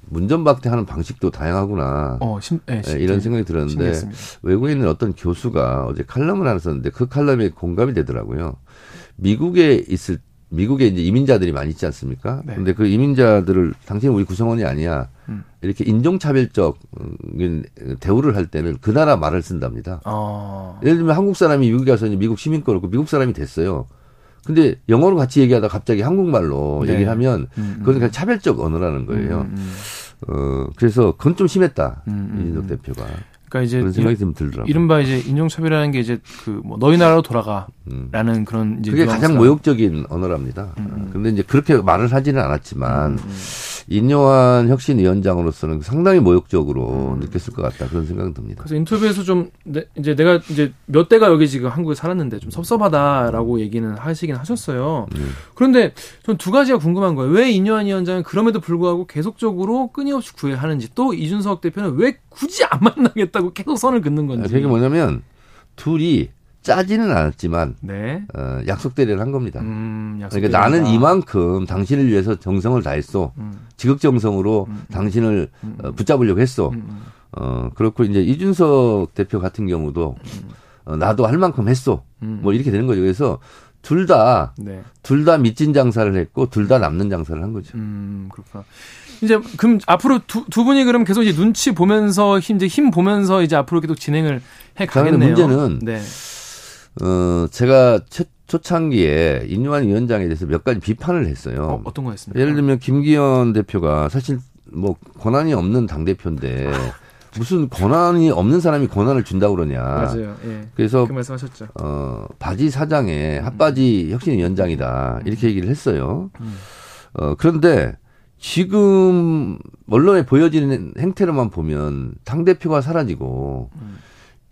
문전박대하는 방식도 다양하구나. 어, 심, 예, 예, 이런 생각이 들었는데 신기했습니다. 외국에 있는 어떤 교수가 어제 칼럼을 하나 썼는데 그 칼럼에 공감이 되더라고요. 미국에 있을 미국에 이제 이민자들이 많이 있지 않습니까? 네. 근데 그 이민자들을 당신은 우리 구성원이 아니야. 음. 이렇게 인종차별적 대우를 할 때는 그 나라 말을 쓴답니다. 어. 예를 들면 한국 사람이 미국에 가서 이제 미국 시민권을 얻고 미국 사람이 됐어요. 근데 영어로 같이 얘기하다 갑자기 한국말로 네. 얘기를 하면 음, 음. 그건 그냥 차별적 언어라는 거예요. 음, 음. 어, 그래서 그건 좀 심했다. 음, 음, 이준석 음. 대표가. 그러니까 이제 그런 생각이 좀 들더라고요. 이른바 이제 인종차별이라는 게 이제 그 뭐 너희 나라로 돌아가라는 음. 그런 이제 그게 가장 모욕적인 언어랍니다. 음, 음. 근데 이제 그렇게 말을 하지는 않았지만 음, 음. 인요한 혁신위원장으로서는 상당히 모욕적으로 느꼈을 것 같다 그런 생각은 듭니다. 그래서 인터뷰에서 좀 내- 이제 내가 이제 몇 대가 여기 지금 한국에 살았는데 좀 섭섭하다라고 얘기는 하시긴 하셨어요. 음. 그런데 전 두 가지가 궁금한 거예요. 왜 인요한 위원장은 그럼에도 불구하고 계속적으로 끊임없이 구애하는지 또 이준석 대표는 왜 굳이 안 만나겠다고 계속 선을 긋는 건지. 그게 뭐냐면 둘이 짜지는 않았지만 네. 어, 약속 대리를 한 겁니다. 음, 그러니까 나는. 이만큼 당신을 위해서 정성을 다했어. 음, 지극정성으로 음. 당신을 음, 어, 붙잡으려고 했어. 음, 음. 어, 그렇고 이제 이준석 대표 같은 경우도 어, 나도 할 만큼 했어. 음. 뭐 이렇게 되는 거죠. 그래서 둘 다, 네. 둘다 밑진 장사를 했고 둘 다 남는 장사를 한 거죠. 음, 그렇구나. 이제 그럼 앞으로 두, 두 분이 그럼 계속 이제 눈치 보면서 힘 이제 힘 보면서 이제 앞으로 계속 진행을 해 가겠네요. 문제는 네. 어, 제가 초, 초창기에 인유한 위원장에 대해서 몇 가지 비판을 했어요. 어, 어떤 거였습니까? 예를 들면 김기현 대표가 사실 뭐 권한이 없는 당 대표인데 <laughs> 무슨 권한이 없는 사람이 권한을 준다고 그러냐. 맞아요. 예. 그래서 그 말씀하셨죠. 어, 바지 사장의 핫바지 혁신 위원장이다. 이렇게 얘기를 했어요. 음. 어, 그런데 지금 언론에 보여지는 행태로만 보면 당 대표가 사라지고 음.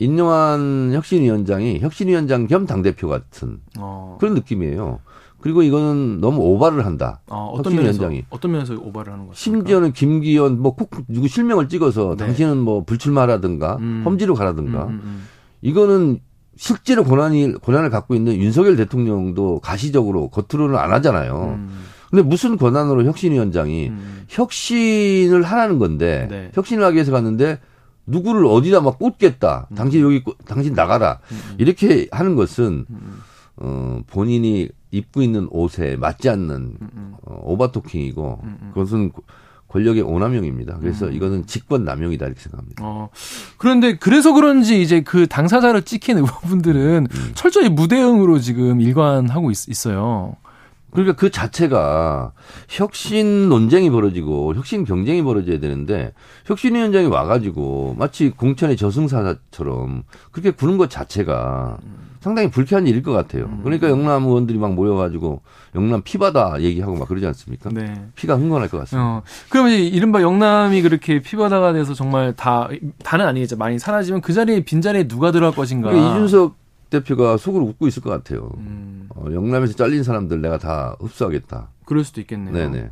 인요한 혁신위원장이 혁신위원장 겸 당대표 같은 어. 그런 느낌이에요. 그리고 이거는 너무 오바를 한다. 어, 어떤 면에서. 어떤 면에서 오바를 하는 거죠? 심지어는 김기현 뭐 국, 누구 실명을 찍어서 네. 당신은 뭐 불출마라든가 음. 험지로 가라든가 음, 음, 이거는 실제로 권한이 권한을 갖고 있는 윤석열 대통령도 가시적으로 겉으로는 안 하잖아요. 음, 근데 무슨 권한으로 혁신위원장이 음. 혁신을 하라는 건데 네. 혁신을 하기 위해서 갔는데 누구를 어디다 막 꽂겠다. 당신 여기 꽂- 당신 나가라. 음. 이렇게 하는 것은 음. 어 본인이 입고 있는 옷에 맞지 않는 음, 음. 어, 오바토킹이고 음, 음. 그것은 권력의 오남용입니다. 그래서 음. 이거는 직권 남용이다 이렇게 생각합니다. 어. 그런데 그래서 그런지 이제 그 당사자를 찍힌 <laughs> 의원분들은 음. 철저히 무대응으로 지금 일관하고 있, 어요 그러니까 그 자체가 혁신 논쟁이 벌어지고 혁신 경쟁이 벌어져야 되는데 혁신위원장이 와가지고 마치 공천의 저승사자처럼 그렇게 구는 것 자체가 상당히 불쾌한 일일 것 같아요. 그러니까 영남 의원들이 막 모여가지고 영남 피바다 얘기하고 막 그러지 않습니까? 네. 피가 흥건할 것 같습니다. 어. 그러면 이른바 영남이 그렇게 피바다가 돼서 정말 다 다는 아니겠죠. 많이 사라지면 그 자리에 빈 자리에 누가 들어갈 것인가. 그러니까 이준석 대표가 속으로 웃고 있을 것 같아요. 음, 어, 영남에서 잘린 사람들 내가 다 흡수하겠다. 그럴 수도 있겠네요. 네네.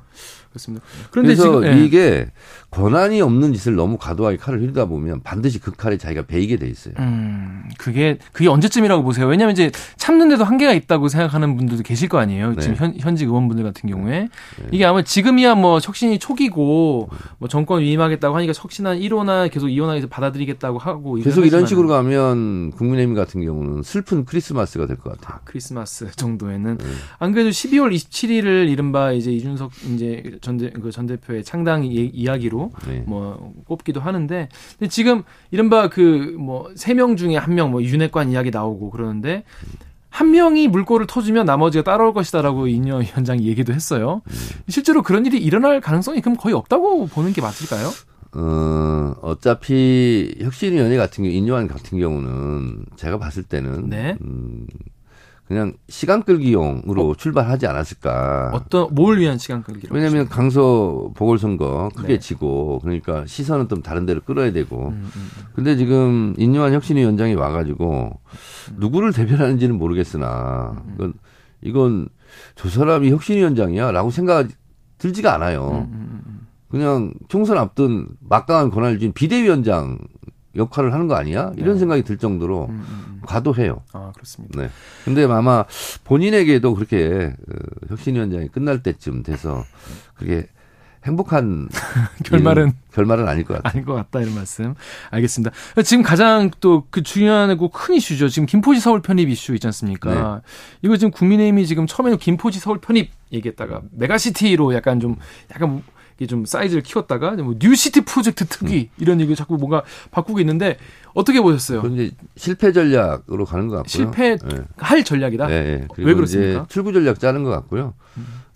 그렇습니다. 그런데 지금 예. 이게 권한이 없는 짓을 너무 과도하게 칼을 휘두다 보면 반드시 그 칼에 자기가 베이게 돼 있어요. 음, 그게, 그게 언제쯤이라고 보세요? 왜냐면 이제 참는데도 한계가 있다고 생각하는 분들도 계실 거 아니에요? 지금 네. 현, 현직 의원분들 같은 경우에. 이게 아마 지금이야 뭐 혁신이 초기고 뭐 정권 위임하겠다고 하니까 혁신한 1호나 계속 2호나 해서 받아들이겠다고 하고. 계속 이런 식으로 가면 국민의힘 같은 경우는 슬픈 크리스마스가 될 것 같아요. 크리스마스 정도에는 네. 안 그래도 12월 27일을 이른바 이제 이준석 이제 전 대 그전 대표의 창당 이, 이야기로 네. 뭐 꼽기도 하는데 근데 지금 이른바 그 뭐 세 명 중에 한 명 뭐 윤핵관 이야기 나오고 그러는데 한 명이 물꼬를 터주면 나머지가 따라올 것이다라고 인여 위원장이 얘기도 했어요. 실제로 그런 일이 일어날 가능성이 그럼 거의 없다고 보는 게 맞을까요? 어, 어차피 혁신위원회 같은 경우, 인요한 같은 경우는 제가 봤을 때는 네. 음, 그냥 시간 끌기용으로 출발하지 않았을까. 어떤 뭘 위한 시간 끌기로? 왜냐하면 강서 보궐선거 크게 네. 지고 그러니까 시선은 좀 다른 데로 끌어야 되고. 음, 음. 근데 지금 인유한 혁신위원장이 와가지고 누구를 대변하는지는 모르겠으나 이건 이건 저 사람이 혁신위원장이야라고 생각 들지가 않아요. 음, 음, 그냥 총선 앞둔 막강한 권한을 쥔 비대위원장 역할을 하는 거 아니야? 이런 네. 생각이 들 정도로 음, 음, 음. 과도해요. 아 그렇습니다. 네. 근데 아마 본인에게도 그렇게 어, 혁신위원장이 끝날 때쯤 돼서 그게 행복한 <laughs> 결말은 결말은 아닐 것 같아요. 아닌 것 같다 이런 말씀. 알겠습니다. 지금 가장 또 그 중요하고 큰 이슈죠. 지금 김포시 서울 편입 이슈 있지 않습니까? 이거 지금 국민의힘이 지금 처음에는 김포시 서울 편입 얘기했다가 메가시티로 약간 좀 약간 좀 사이즈를 키웠다가 뭐 뉴시티 프로젝트 특위 이런 얘기 자꾸 뭔가 바꾸고 있는데 어떻게 보셨어요? 그건 이제 실패 전략으로 가는 것 같고요. 실패할 네. 전략이다. 네, 네. 그리고 왜 그렇습니까? 음. 출구 전략 짜는 것 같고요.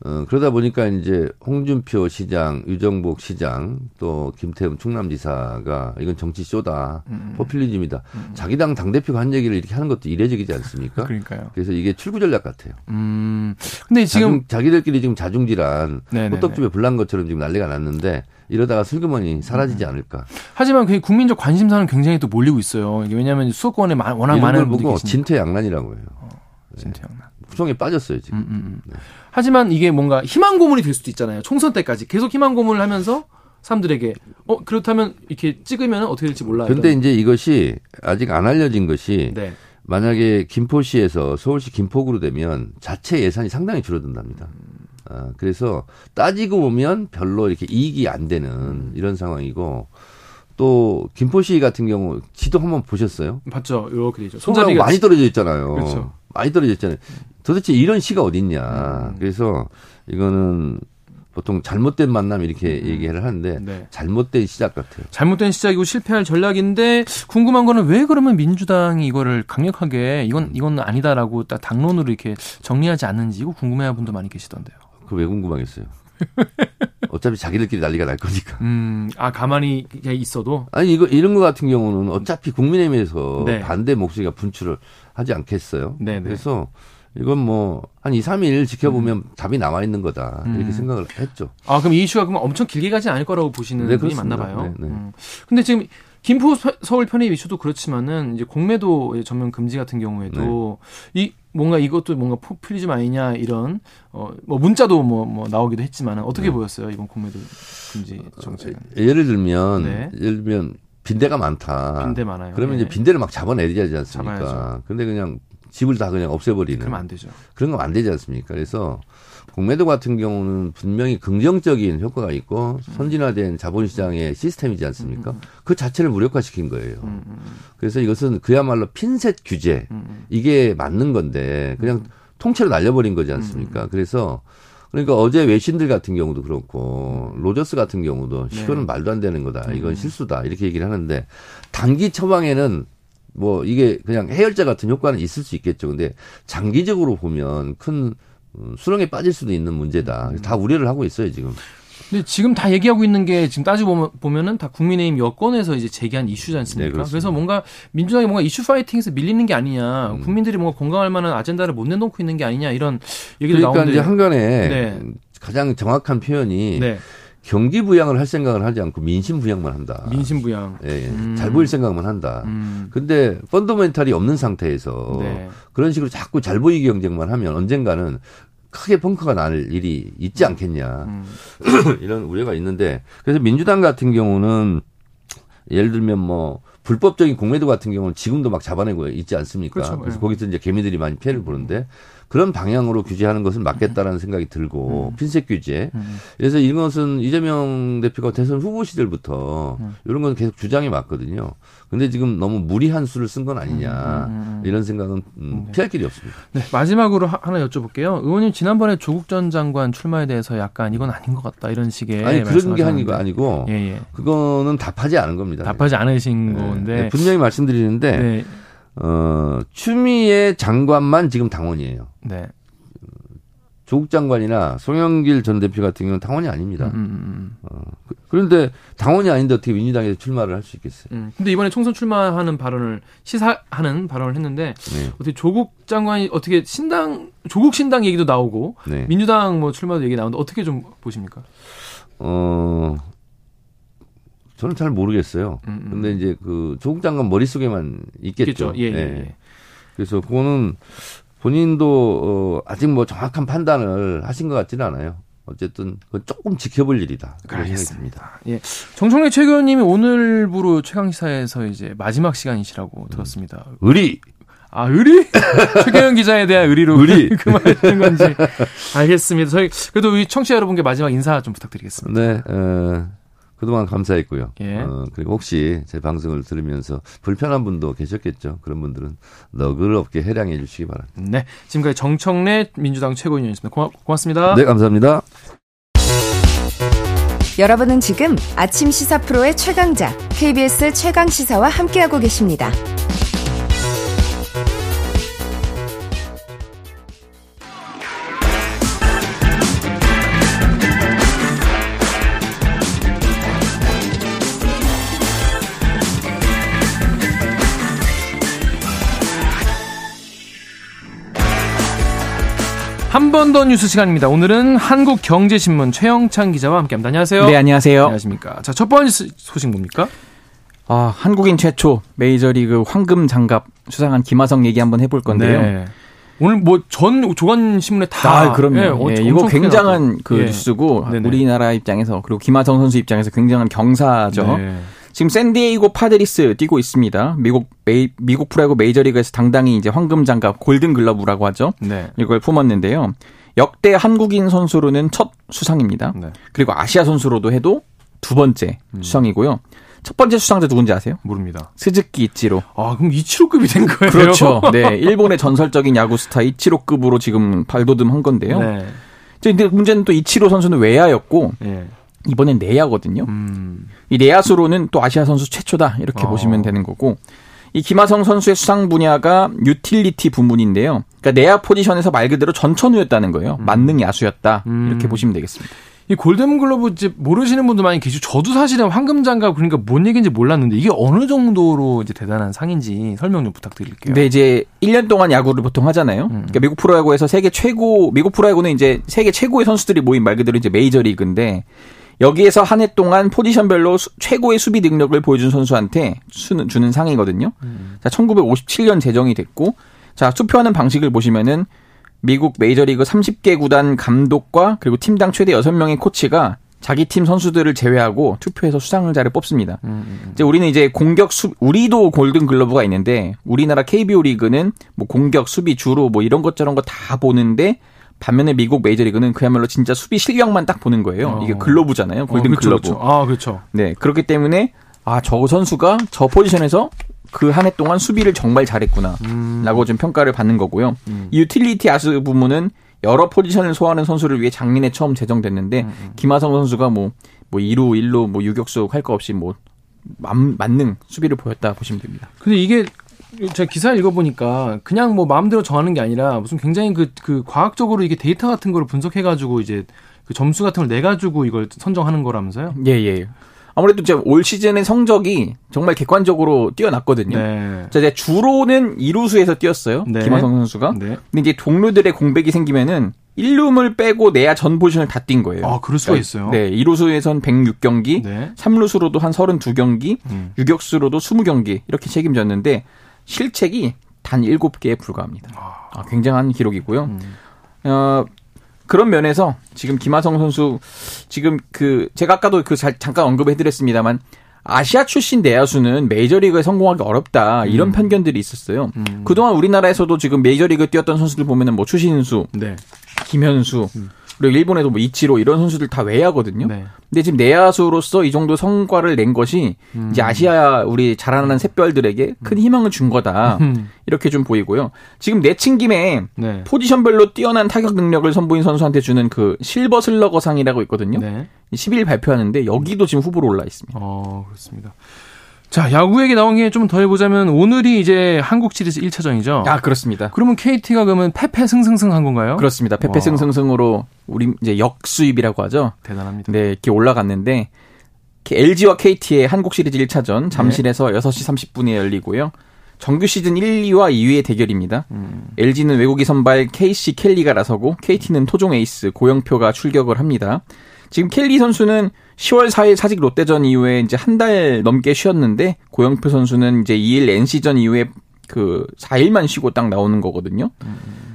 어, 그러다 보니까 이제 홍준표 시장, 유정복 시장, 또 김태흠 충남지사가 이건 정치 쇼다, 음. 포퓰리즘이다. 자기 당 당대표가 한 얘기를 이렇게 하는 것도 이례적이지 않습니까? <laughs> 그러니까요. 그래서 이게 출구 전략 같아요. 음. 근데 지금 자중, 자기들끼리 지금 자중질환, 네네네. 호떡집에 불난 것처럼 지금 난리가 났는데 이러다가 슬그머니 음. 사라지지 않을까. 하지만 그 국민적 관심사는 굉장히 또 몰리고 있어요. 이게 왜냐하면 수도권에 마- 워낙 많은 걸 분들이 보고. 진퇴양난이라고 해요. 진퇴양난. 구성에 빠졌어요 지금. 음, 음, 음. 하지만 이게 뭔가 희망 고문이 될 수도 있잖아요. 총선 때까지 계속 희망 고문을 하면서 사람들에게 어 그렇다면 이렇게 찍으면 어떻게 될지 몰라요. 근데 이제 이것이 아직 안 알려진 것이 네. 만약에 김포시에서 서울시 김포구로 되면 자체 예산이 상당히 줄어든답니다. 아, 그래서 따지고 보면 별로 이렇게 이익이 안 되는 이런 상황이고 또 김포시 같은 경우 지도 한번 보셨어요? 봤죠. 이렇게 되죠. 손잡이가 손잡이가 많이 떨어져 있잖아요. 그렇죠. 많이 떨어져 있잖아요. 도대체 이런 시가 어딨냐. 음. 그래서 이거는 보통 잘못된 만남 이렇게 얘기를 하는데 네. 잘못된 시작 같아요. 잘못된 시작이고 실패할 전략인데 궁금한 거는 왜 그러면 민주당이 이거를 강력하게 이건 이건 아니다라고 딱 당론으로 이렇게 정리하지 않는지 이거 궁금해하는 분도 많이 계시던데요. 그거 왜 궁금하겠어요? <laughs> 어차피 자기들끼리 난리가 날 거니까. 음, 아 가만히 그냥 있어도 아니 이거 이런 거 같은 경우는 어차피 국민의힘에서 네. 반대 목소리가 분출을 하지 않겠어요. 네, 네. 그래서 이건 뭐한 2, 3일 지켜보면 답이 나와 있는 거다. 이렇게 음. 생각을 했죠. 아 그럼 이 이슈가 그럼 엄청 길게 가지 않을 거라고 보시는 네, 분이. 맞나 봐요. 네, 네. 음. 근데 지금 김포 서- 서울 편입 이슈도 그렇지만은 이제 공매도 전면 금지 같은 경우에도 네. 이 뭔가 이것도 뭔가 포퓰리즘 아니냐 이런 어뭐 문자도 뭐뭐 나오기도 했지만 어떻게 네. 보였어요 이번 공매도 금지 정책은 예를 들면 네. 예를 들면 빈대가 많다. 빈대 많아요. 그러면 네. 이제 빈대를 막 잡아내야 되지 않습니까? 잡아야죠. 근데 그냥 집을 다 그냥 없애버리는 그러면 안 되죠. 그런 거 안 되지 않습니까? 그래서 공매도 같은 경우는 분명히 긍정적인 효과가 있고 선진화된 자본시장의 시스템이지 않습니까? 그 자체를 무력화시킨 거예요. 음, 음, 그래서 이것은 그야말로 핀셋 규제 음, 이게 맞는 건데 그냥 통째로 날려버린 거지 않습니까? 그래서 그러니까 어제 외신들 같은 경우도 그렇고 로저스 같은 경우도 네. 이거는 말도 안 되는 거다. 이건 실수다. 이렇게 얘기를 하는데 단기 처방에는 뭐 이게 그냥 해열제 같은 효과는 있을 수 있겠죠. 근데 장기적으로 보면 큰 음, 수렁에 빠질 수도 있는 문제다. 다 우려를 하고 있어요 지금. 근데 지금 다 얘기하고 있는 게 지금 따지고 보면 은 다 국민의힘 여권에서 이제 제기한 이슈지 않습니까? 네. 그래서 뭔가 민주당이 뭔가 이슈 파이팅에서 밀리는 게 아니냐, 음. 국민들이 뭔가 공감할 만한 아젠다를 못 내놓고 있는 게 아니냐 이런 얘기도 그러니까 나오는데. 이제 한간에 네. 가장 정확한 표현이 네, 경기 부양을 할 생각을 하지 않고 민심 부양만 한다. 민심 부양. 예, 예. 음. 잘 보일 생각만 한다. 음, 근데 펀더멘탈이 없는 상태에서 네. 그런 식으로 자꾸 잘 보이기 경쟁만 하면 언젠가는 크게 펑크가 날 일이 있지 않겠냐 음, <clears throat> 이런 우려가 있는데 그래서 민주당 같은 경우는 예를 들면 뭐 불법적인 공매도 같은 경우는 지금도 막 잡아내고 있지 않습니까? 그렇죠. 그래서 예. 거기서 이제 개미들이 많이 피해를 보는데 그런 방향으로 규제하는 것은 맞겠다라는 생각이 들고 핀셋 규제. 음. 그래서 이것은 이재명 대표가 대선 후보 시절부터 음. 이런 건 계속 주장이 맞거든요. 근데 지금 너무 무리한 수를 쓴 건 아니냐 음, 음, 음. 이런 생각은 음, 네. 피할 길이 없습니다. 네, 마지막으로 하- 하나 여쭤볼게요. 의원님 지난번에 조국 전 장관 출마에 대해서 약간 이건 아닌 것 같다 이런 식의 아니 그런 게. 아니고 아니고 예, 예. 그거는 답하지 않은 겁니다. 답하지 않으신 네. 건데. 네, 분명히 말씀드리는데 네, 어, 추미애 장관만 지금 당원이에요. 네. 조국 장관이나 송영길 전 대표 같은 경우는 당원이 아닙니다. 음, 음, 음. 어, 그- 그런데 당원이 아닌데 어떻게 민주당에서 출마를 할 수 있겠어요? 음. 근데 이번에 총선 출마하는 발언을 시사하는 발언을 했는데 네. 어떻게 조국 장관이 어떻게 신당 조국 신당 얘기도 나오고 네. 민주당 뭐 출마도 얘기 나오는데 어떻게 좀 보십니까? 어, 저는 잘 모르겠어요. 음, 음. 근데 이제 그 조국 장관 머릿속에만 있겠죠. 예, 예, 네. 예. 그래서 그거는 본인도 어, 아직 뭐 정확한 판단을 하신 것 같지는 않아요. 어쨌든 그건 조금 지켜볼 일이다. 듭니다. 예. 정청래 최고위원님이 오늘부로 최강시사에서 이제 마지막 시간이시라고 들었습니다. 의리 아, 의리? <laughs> 최경영 기자에 대한 의리로 의리. <laughs> 그만하시는 건지. 알겠습니다. 저희, 그래도 우리 청취자 여러분께 마지막 인사 좀 부탁드리겠습니다. 네, 어, 그동안 감사했고요. 예. 어, 그리고 혹시 제 방송을 들으면서 불편한 분도 계셨겠죠. 그런 분들은 너그럽게 해량해 주시기 바랍니다. 네. 지금까지 정청래 민주당 최고위원이었습니다. 고마, 고맙습니다. 네, 감사합니다. 여러분은 지금 아침 시사 프로의 최강자 KBS 최강 시사와 함께하고 계십니다. 한 번 더 뉴스 시간입니다. 오늘은 한국경제신문 최영찬 기자와 함께합니다. 안녕하세요. 네, 안녕하세요. 안녕하십니까. 자, 첫 번째 소- 소식 뭡니까? 아, 한국인 최초 메이저리그 황금 장갑 수상한 김하성 얘기 한번 해볼 건데요. 네. 오늘 뭐 전 조간 신문에 다 아, 그럼요. 예, 예, 엄청 이거 굉장한. 그 예. 뉴스고 네네. 우리나라 입장에서 그리고 김하성 선수 입장에서 굉장한 경사죠. 네. 지금 샌디에이고 파드리스 뛰고 있습니다. 미국 메이, 미국 프로야구 메이저리그에서 당당히 이제 황금 장갑 골든 글러브라고 하죠. 네. 이걸 품었는데요. 역대 한국인 선수로는 첫 수상입니다. 네. 그리고 아시아 선수로도 해도 두 번째 음. 수상이고요. 첫 번째 수상자 누군지 아세요? 모릅니다. 스즈키 이치로. 아, 그럼 이치로급이 된 거예요? 그렇죠. <laughs> 네, 일본의 전설적인 야구 스타 이치로급으로 지금 발돋움한 건데요. 네. 이제 근데 문제는 또 이치로 선수는 외야였고 예. 이번엔 내야거든요. 음. 이 내야수로는 또 아시아 선수 최초다 이렇게 어. 보시면 되는 거고 이 김하성 선수의 수상 분야가 유틸리티 부문인데요. 그러니까 내야 포지션에서 말 그대로 전천후였다는 거예요. 만능 야수였다 음. 이렇게 보시면 되겠습니다. 이 골든글러브 이제 모르시는 분도 많이 계시고 저도 사실은 황금장갑 그러니까 뭔 얘기인지 몰랐는데 이게 어느 정도로 이제 대단한 상인지 설명 좀 부탁드릴게요. 근데 이제 1년 동안 야구를 보통 하잖아요. 음. 그러니까 미국 프로야구에서 세계 최고 미국 프로야구는 이제 세계 최고의 선수들이 모인 말 그대로 이제 메이저리그인데 여기에서 한 해 동안 포지션별로 수- 최고의 수비 능력을 보여준 선수한테 수는 주는 상이거든요. 음. 자, 1957년 제정이 됐고 자, 투표하는 방식을 보시면은 미국 메이저리그 30개 구단 감독과 그리고 팀당 최대 6명의 코치가 자기 팀 선수들을 제외하고 투표해서 수상자를 뽑습니다. 음, 이제 우리는 이제 공격 수 우리도 골든 글러브가 있는데 우리나라 KBO 리그는 뭐 공격 수비 주로 뭐 이런 것 저런 거 다 보는데 반면에 미국 메이저리그는 그야말로 진짜 수비 실력만 딱 보는 거예요. 어. 이게 글러브잖아요. 골든 어, 그렇죠, 글러브. 그렇죠. 아, 그렇죠. 네. 그렇기 때문에 아, 저 선수가 저 포지션에서 그 한 해 동안 수비를 정말 잘했구나. 음. 라고 좀 평가를 받는 거고요. 음. 이 유틸리티 야수 부문은 여러 포지션을 소화하는 선수를 위해 작년에 처음 제정됐는데 음, 김하성 선수가 뭐, 뭐 2루, 1루, 뭐 유격수 할 거 없이 뭐 만, 만능 수비를 보였다 보시면 됩니다. 근데 이게 제가 기사 읽어보니까 그냥 뭐 마음대로 정하는 게 아니라 무슨 굉장히 그, 그 과학적으로 이게 데이터 같은 거를 분석해가지고 이제 그 점수 같은 걸 내가지고 이걸 선정하는 거라면서요? 예, 예. 아무래도 이제 올 시즌의 성적이 정말 객관적으로 뛰어났거든요. 네. 자, 이제 주로는 2루수에서 뛰었어요. 네. 김하성 선수가. 네. 근데 이제 동료들의 공백이 생기면은 1루을 빼고 내야 전 포지션을 다 뛴 거예요. 아, 그럴 수가 있어요. 네, 2루수에선 106경기, 네. 3루수로도 한 32경기, 음. 유격수로도 20경기 이렇게 책임졌는데 실책이 단 7개에 불과합니다. 아, 굉장한 기록이고요. 음. 어, 그런 면에서 지금 김하성 선수 지금 그 제가 아까도 그 자- 잠깐 언급해 드렸습니다만 아시아 출신 내야수는 메이저리그에 성공하기 어렵다 이런 편견들이 있었어요. 음. 그동안 우리나라에서도 지금 메이저리그 뛰었던 선수들 보면은 뭐 추신수, 네. 김현수, 그리고 일본에도 뭐 이치로 이런 선수들 다 외야거든요. 네. 근데 지금 내야수로서 이 정도 성과를 낸 것이 음. 이제 아시아 우리 자라나는 샛별들에게 큰 희망을 준 거다. 음. 이렇게 좀 보이고요. 지금 내친 김에 네. 포지션별로 뛰어난 타격 능력을 선보인 선수한테 주는 그 실버 슬러거상이라고 있거든요. 네. 10일 발표하는데 여기도 지금 후보로 올라 있습니다. 어, 그렇습니다. 자, 야구 얘기 나온 게 좀 더 해보자면 오늘이 이제 한국 시리즈 1차전이죠. 아 그렇습니다. 그러면 KT가 그러면 패패 승승승 한 건가요? 그렇습니다. 페페 와. 승승승으로 우리 이제 역수입이라고 하죠. 대단합니다. 네, 이렇게 올라갔는데 LG와 KT의 한국 시리즈 1차전 잠실에서 6시 30분에 열리고요. 정규 시즌 1, 2와 2위의 대결입니다. LG는 외국인 선발 KC 켈리가 나서고 KT는 토종 에이스 고영표가 출격을 합니다. 지금 켈리 선수는 10월 4일 사직 롯데전 이후에 이제 한 달 넘게 쉬었는데 고영표 선수는 이제 2일 NC전 이후에 그 4일만 쉬고 딱 나오는 거거든요.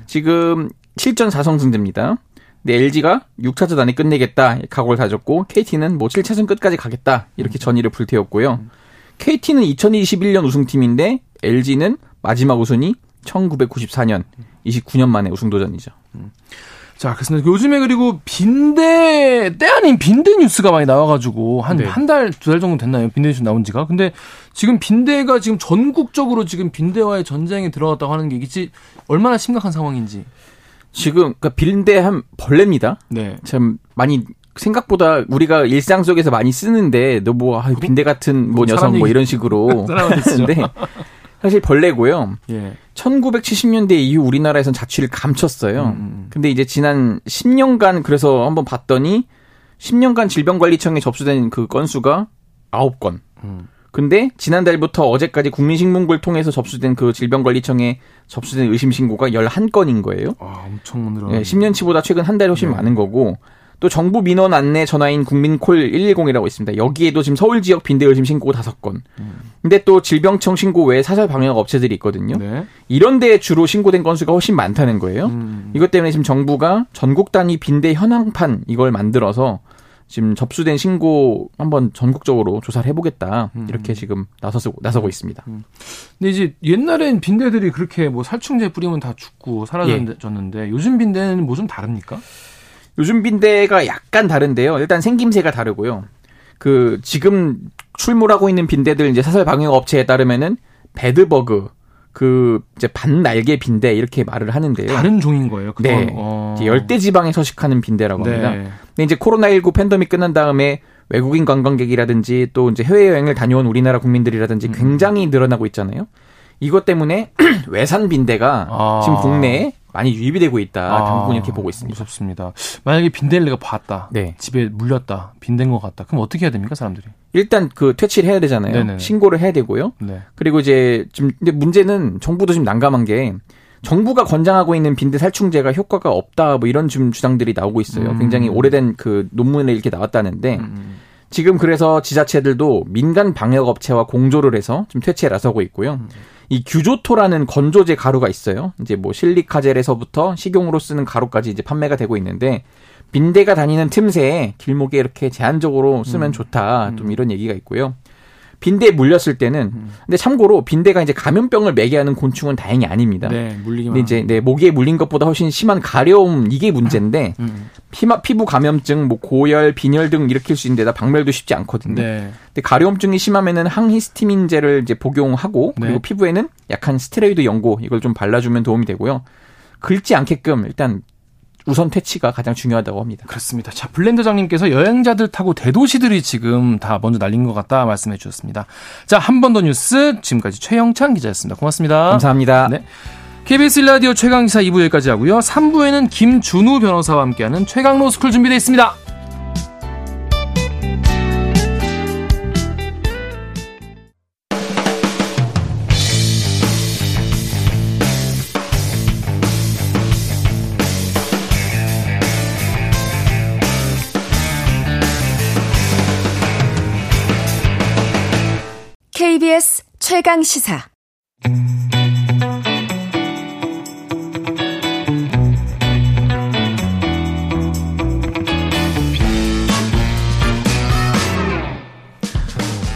지금 7전 4성승제입니다. 근데 LG가 6차전 안에 끝내겠다 각오를 다졌고 KT는 뭐 7차전 끝까지 가겠다 이렇게 전의를 불태웠고요. KT는 2021년 우승팀인데 LG는 마지막 우승이 1994년 29년 만에 우승 도전이죠. 자, 그렇습니다. 요즘에 그리고 빈대, 때 아닌 빈대 뉴스가 많이 나와가지고, 한, 네. 한 달, 두 달 정도 됐나요? 빈대 뉴스 나온 지가. 근데 지금 빈대가 지금 전국적으로 지금 빈대와의 전쟁에 들어갔다고 하는 게 이게 얼마나 심각한 상황인지. 지금 그러니까 빈대 한 벌레입니다. 네. 참 많이 생각보다 우리가 일상 속에서 많이 쓰는데 너뭐 빈대 같은 뭐 녀석 뭐 이런 식으로. <laughs> 하는데 사실 벌레고요. 예. 1970년대 이후 우리나라에선 자취를 감췄어요. 음. 근데 이제 지난 10년간 그래서 한번 봤더니 10년간 질병관리청에 접수된 그 건수가 9건. 음. 근데 지난달부터 어제까지 국민신문고를 통해서 접수된 그 질병관리청에 접수된 의심 신고가 11건인 거예요. 아, 엄청 늘어. 예, 10년치보다 최근 한달 훨씬 네. 많은 거고 또 정부 민원 안내 전화인 국민콜 110이라고 있습니다. 여기에도 지금 서울 지역 빈대 의심 신고 5건. 근데 또 질병청 신고 외에 사설 방역 업체들이 있거든요. 네. 이런 데에 주로 신고된 건수가 훨씬 많다는 거예요. 음. 이것 때문에 지금 정부가 전국 단위 빈대 현황판 이걸 만들어서 지금 접수된 신고 한번 전국적으로 조사를 해보겠다 음. 이렇게 지금 나서고 나서고 있습니다. 근데 이제 옛날엔 빈대들이 그렇게 뭐 살충제 뿌리면 다 죽고 사라졌는데 요즘 빈대는 뭐 좀 다릅니까? 요즘 빈대가 약간 다른데요. 일단 생김새가 다르고요. 그 지금 출몰하고 있는 빈대들 이제 사설 방역 업체에 따르면은 배드버그 그 이제 반날개 빈대 이렇게 말을 하는데요. 다른 종인 거예요. 그건. 네. 어. 이제 열대 지방에 서식하는 빈대라고 합니다. 네. 근데 이제 코로나19 팬데믹 끝난 다음에 외국인 관광객이라든지 또 이제 해외여행을 다녀온 우리나라 국민들이라든지 음. 굉장히 늘어나고 있잖아요. 이것 때문에 <clears throat> 외산 빈대가 아. 지금 국내에 많이 유입이 되고 있다. 아, 당국은 이렇게 보고 있습니다. 무섭습니다. 만약에 빈대를 내가 봤다. 네. 집에 물렸다. 빈대인 것 같다. 그럼 어떻게 해야 됩니까, 사람들이? 일단 그 퇴치를 해야 되잖아요. 네네네. 신고를 해야 되고요. 네. 그리고 이제 지금 근데 문제는 정부도 지금 난감한 게 정부가 권장하고 있는 빈대 살충제가 효과가 없다 뭐 이런 지금 주장들이 나오고 있어요. 음. 굉장히 오래된 그 논문에 이렇게 나왔다는데 음. 지금 그래서 지자체들도 민간 방역 업체와 공조를 해서 지금 퇴치에 나서고 있고요. 음. 이 규조토라는 건조제 가루가 있어요. 이제 뭐 실리카젤에서부터 식용으로 쓰는 가루까지 이제 판매가 되고 있는데 빈대가 다니는 틈새에 길목에 이렇게 제한적으로 쓰면 음. 좋다. 좀 이런 얘기가 있고요. 빈대에 물렸을 때는 근데 참고로 빈대가 이제 감염병을 매게 하는 곤충은 다행히 아닙니다. 네, 물리기만. 근데 이제 네, 목에 물린 것보다 훨씬 심한 가려움 이게 문제인데 음. 피마, 피부 감염증, 뭐 고열, 빈혈 등 일으킬 수 있는 데다 박멸도 쉽지 않거든요. 네. 근데 가려움증이 심하면은 항히스티민제를 이제 복용하고 네. 그리고 피부에는 약한 스테로이드 연고 이걸 좀 발라주면 도움이 되고요. 긁지 않게끔 일단 우선 퇴치가 가장 중요하다고 합니다. 그렇습니다. 자, 블렌더장님께서 여행자들 타고 대도시들이 지금 다 먼저 날린 것 같다 말씀해 주셨습니다. 자, 한 번 더 뉴스 지금까지 최영찬 기자였습니다. 고맙습니다. 감사합니다. 네. KBS 라디오 최강기사 2부 여기까지 하고요. 3부에는 김준우 변호사와 함께하는 최강 로스쿨 준비되어 있습니다. 최강 시사.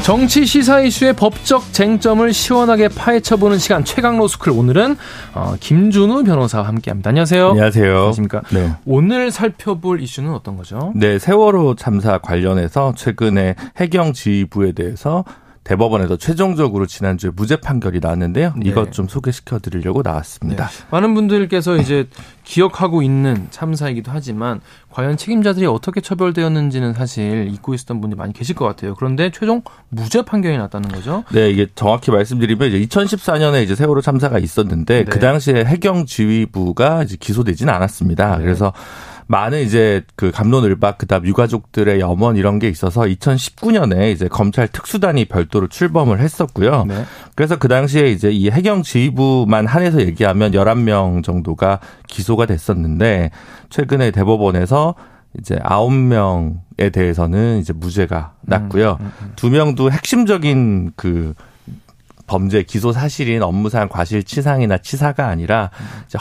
정치 시사 이슈의 법적 쟁점을 시원하게 파헤쳐보는 시간 최강 로 스쿨 오늘은 어, 김준우 변호사와 함께합니다. 안녕하세요. 안녕하세요. 안녕하십니까? 네. 오늘 살펴볼 이슈는 어떤 거죠? 네, 세월호 참사 관련해서 최근에 해경 지휘부에 대해서 대법원에서 최종적으로 지난주에 무죄 판결이 나왔는데요. 네. 이것 좀 소개시켜 드리려고 나왔습니다. 많은 분들께서 이제 기억하고 있는 참사이기도 하지만 과연 책임자들이 어떻게 처벌되었는지는 사실 잊고 있었던 분들이 많이 계실 것 같아요. 그런데 최종 무죄 판결이 났다는 거죠. 네, 이게 정확히 말씀드리면 이제 2014년에 이제 세월호 참사가 있었는데 네. 그 당시에 해경 지휘부가 이제 기소되지는 않았습니다. 네. 그래서 많은 이제 그 감론을박 그다음 유가족들의 염원 이런 게 있어서 2019년에 이제 검찰 특수단이 별도로 출범을 했었고요. 네. 그래서 그 당시에 이제 이 해경 지휘부만 한해서 얘기하면 11명 정도가 기소가 됐었는데 최근에 대법원에서 이제 9명에 대해서는 이제 무죄가 났고요. 두 명도 핵심적인 그 범죄 기소 사실인 업무상 과실치상이나 치사가 아니라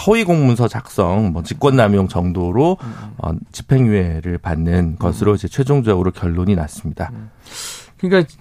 허위 공문서 작성, 뭐 직권남용 정도로 어, 집행유예를 받는 것으로 이제 최종적으로 결론이 났습니다. 그러니까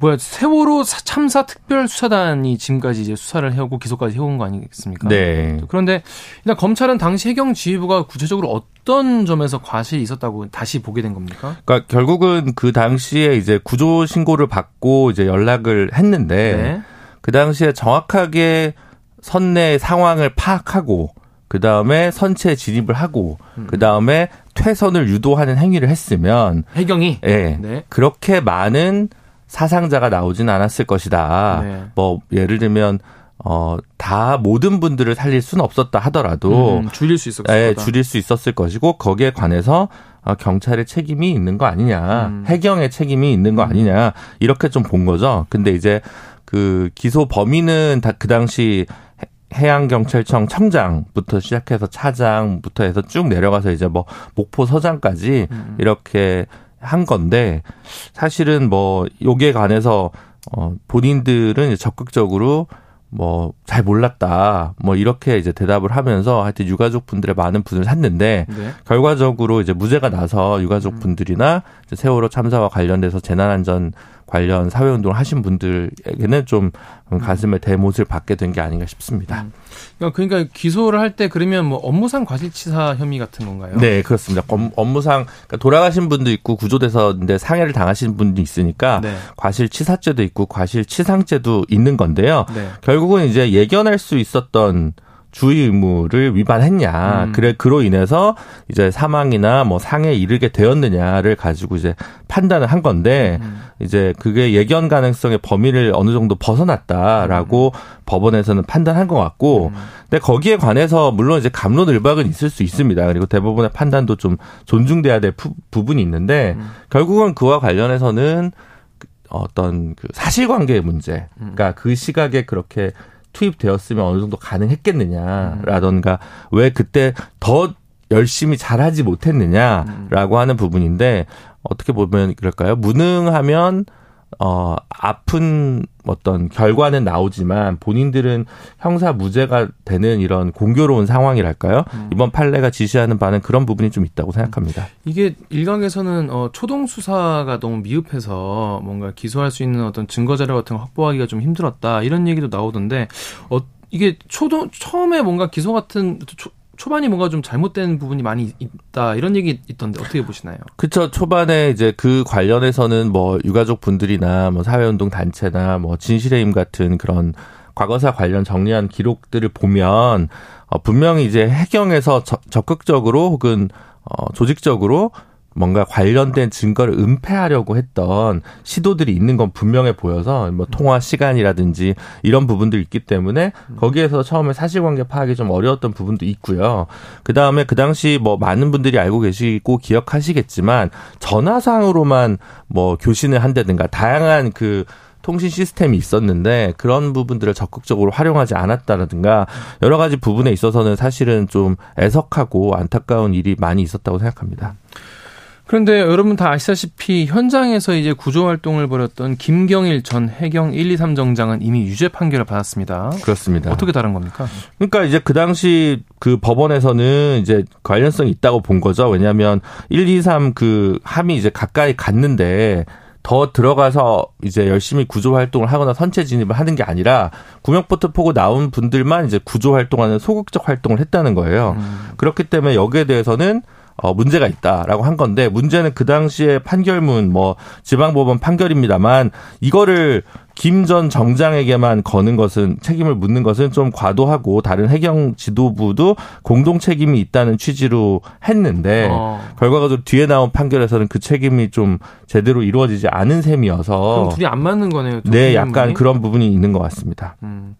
뭐야 세월호 사- 참사 특별 수사단이 지금까지 이제 수사를 해오고 기소까지 해온 거 아니겠습니까? 네. 그런데 일단 검찰은 당시 해경 지휘부가 구체적으로 어떤 점에서 과실이 있었다고 다시 보게 된 겁니까? 그러니까 결국은 그 당시에 이제 구조 신고를 받고 이제 연락을 했는데 네. 그 당시에 정확하게 선내 상황을 파악하고 그 다음에 선체에 진입을 하고 그 다음에 퇴선을 유도하는 행위를 했으면 해경이 예 네. 그렇게 많은 사상자가 나오진 않았을 것이다. 네. 뭐 예를 들면 어 다 모든 분들을 살릴 수는 없었다 하더라도 음, 줄일 수 있었을 예. 줄일 수 있었을 것이고 거기에 관해서 어, 경찰의 책임이 있는 거 아니냐, 음. 해경의 책임이 있는 거 아니냐 이렇게 좀 본 거죠. 근데 이제 그 기소 범위는 다그 당시 해- 해양경찰청 청장부터 시작해서 차장부터 해서 쭉 내려가서 이제 뭐 목포 서장까지 음. 이렇게 한 건데 사실은 뭐 요기에 관해서 어 본인들은 적극적으로 뭐 잘 몰랐다 뭐 이렇게 이제 대답을 하면서 하여튼 유가족 분들의 많은 분을 샀는데 네. 결과적으로 이제 무죄가 나서 유가족 분들이나 이제 세월호 참사와 관련돼서 재난안전 관련 사회운동을 하신 분들에게는 좀 가슴에 대못을 받게 된 게 아닌가 싶습니다. 그러니까, 그러니까 기소를 할 때 그러면 뭐 업무상 과실치사 혐의 같은 건가요? 네, 그렇습니다. 업- 업무상 그러니까 돌아가신 분도 있고 구조돼서 근데 상해를 당하신 분도 있으니까 네. 과실치사죄도 있고 과실치상죄도 있는 건데요. 네. 결국은 이제 예견할 수 있었던 주의 의무를 위반했냐. 음. 그래 그로 인해서 이제 사망이나 뭐 상해에 이르게 되었느냐를 가지고 이제 판단을 한 건데 음. 이제 그게 예견 가능성의 범위를 어느 정도 벗어났다라고 법원에서는 판단한 것 같고 음. 근데 거기에 관해서 물론 이제 감론을박은 있을 수 있습니다. 그리고 대법원의 판단도 좀 존중돼야 될 부, 부분이 있는데 음. 결국은 그와 관련해서는 그 어떤 그 사실관계의 문제, 음. 그러니까 그 시각에 그렇게 투입되었으면 어느 정도 가능했겠느냐라던가 왜 그때 더 열심히 잘하지 못했느냐라고 하는 부분인데 어떻게 보면 그럴까요? 무능하면 어 아픈 어떤 결과는 나오지만 본인들은 형사 무죄가 되는 이런 공교로운 상황이랄까요? 이번 판례가 지시하는 바는 그런 부분이 좀 있다고 생각합니다. 이게 일각에서는 어, 초동 수사가 너무 미흡해서 뭔가 기소할 수 있는 어떤 증거 자료 같은 거 확보하기가 좀 힘들었다 이런 얘기도 나오던데 어, 이게 초동 처음에 뭔가 기소 같은 초, 초반이 뭔가 좀 잘못된 부분이 많이 있다 이런 얘기 있던데 어떻게 보시나요? 그쵸. 초반에 이제 그 관련해서는 뭐 유가족 분들이나 뭐 사회운동 단체나 뭐 진실의 힘 같은 그런 과거사 관련 정리한 기록들을 보면 어, 분명히 이제 해경에서 저- 적극적으로 혹은 어, 조직적으로 뭔가 관련된 증거를 은폐하려고 했던 시도들이 있는 건 분명해 보여서 뭐 통화 시간이라든지 이런 부분들이 있기 때문에 거기에서 처음에 사실관계 파악이 좀 어려웠던 부분도 있고요. 그 다음에 그 당시 뭐 많은 분들이 알고 계시고 기억하시겠지만 전화상으로만 뭐 교신을 한다든가 다양한 그 통신 시스템이 있었는데 그런 부분들을 적극적으로 활용하지 않았다라든가 여러 가지 부분에 있어서는 사실은 좀 애석하고 안타까운 일이 많이 있었다고 생각합니다. 그런데 여러분 다 아시다시피 현장에서 이제 구조 활동을 벌였던 김경일 전 해경 1, 2, 3 정장은 이미 유죄 판결을 받았습니다. 그렇습니다. 어떻게 다른 겁니까? 그러니까 이제 그 당시 그 법원에서는 이제 관련성이 있다고 본 거죠. 왜냐하면 1, 2, 3 그 함이 이제 가까이 갔는데 더 들어가서 이제 열심히 구조 활동을 하거나 선체 진입을 하는 게 아니라 구명보트 포고 나온 분들만 이제 구조 활동하는 소극적 활동을 했다는 거예요. 그렇기 때문에 여기에 대해서는 어, 문제가 있다라고 한 건데 문제는 그 당시에 판결문 뭐 지방법원 판결입니다만 이거를 김 전 정장에게만 거는 것은 책임을 묻는 것은 좀 과도하고 다른 해경 지도부도 공동 책임이 있다는 취지로 했는데 어. 결과적으로 뒤에 나온 판결에서는 그 책임이 좀 제대로 이루어지지 않은 셈이어서 둘이 안 맞는 거네요. 두네 분이. 약간 그런 부분이 있는 것 같습니다. 음.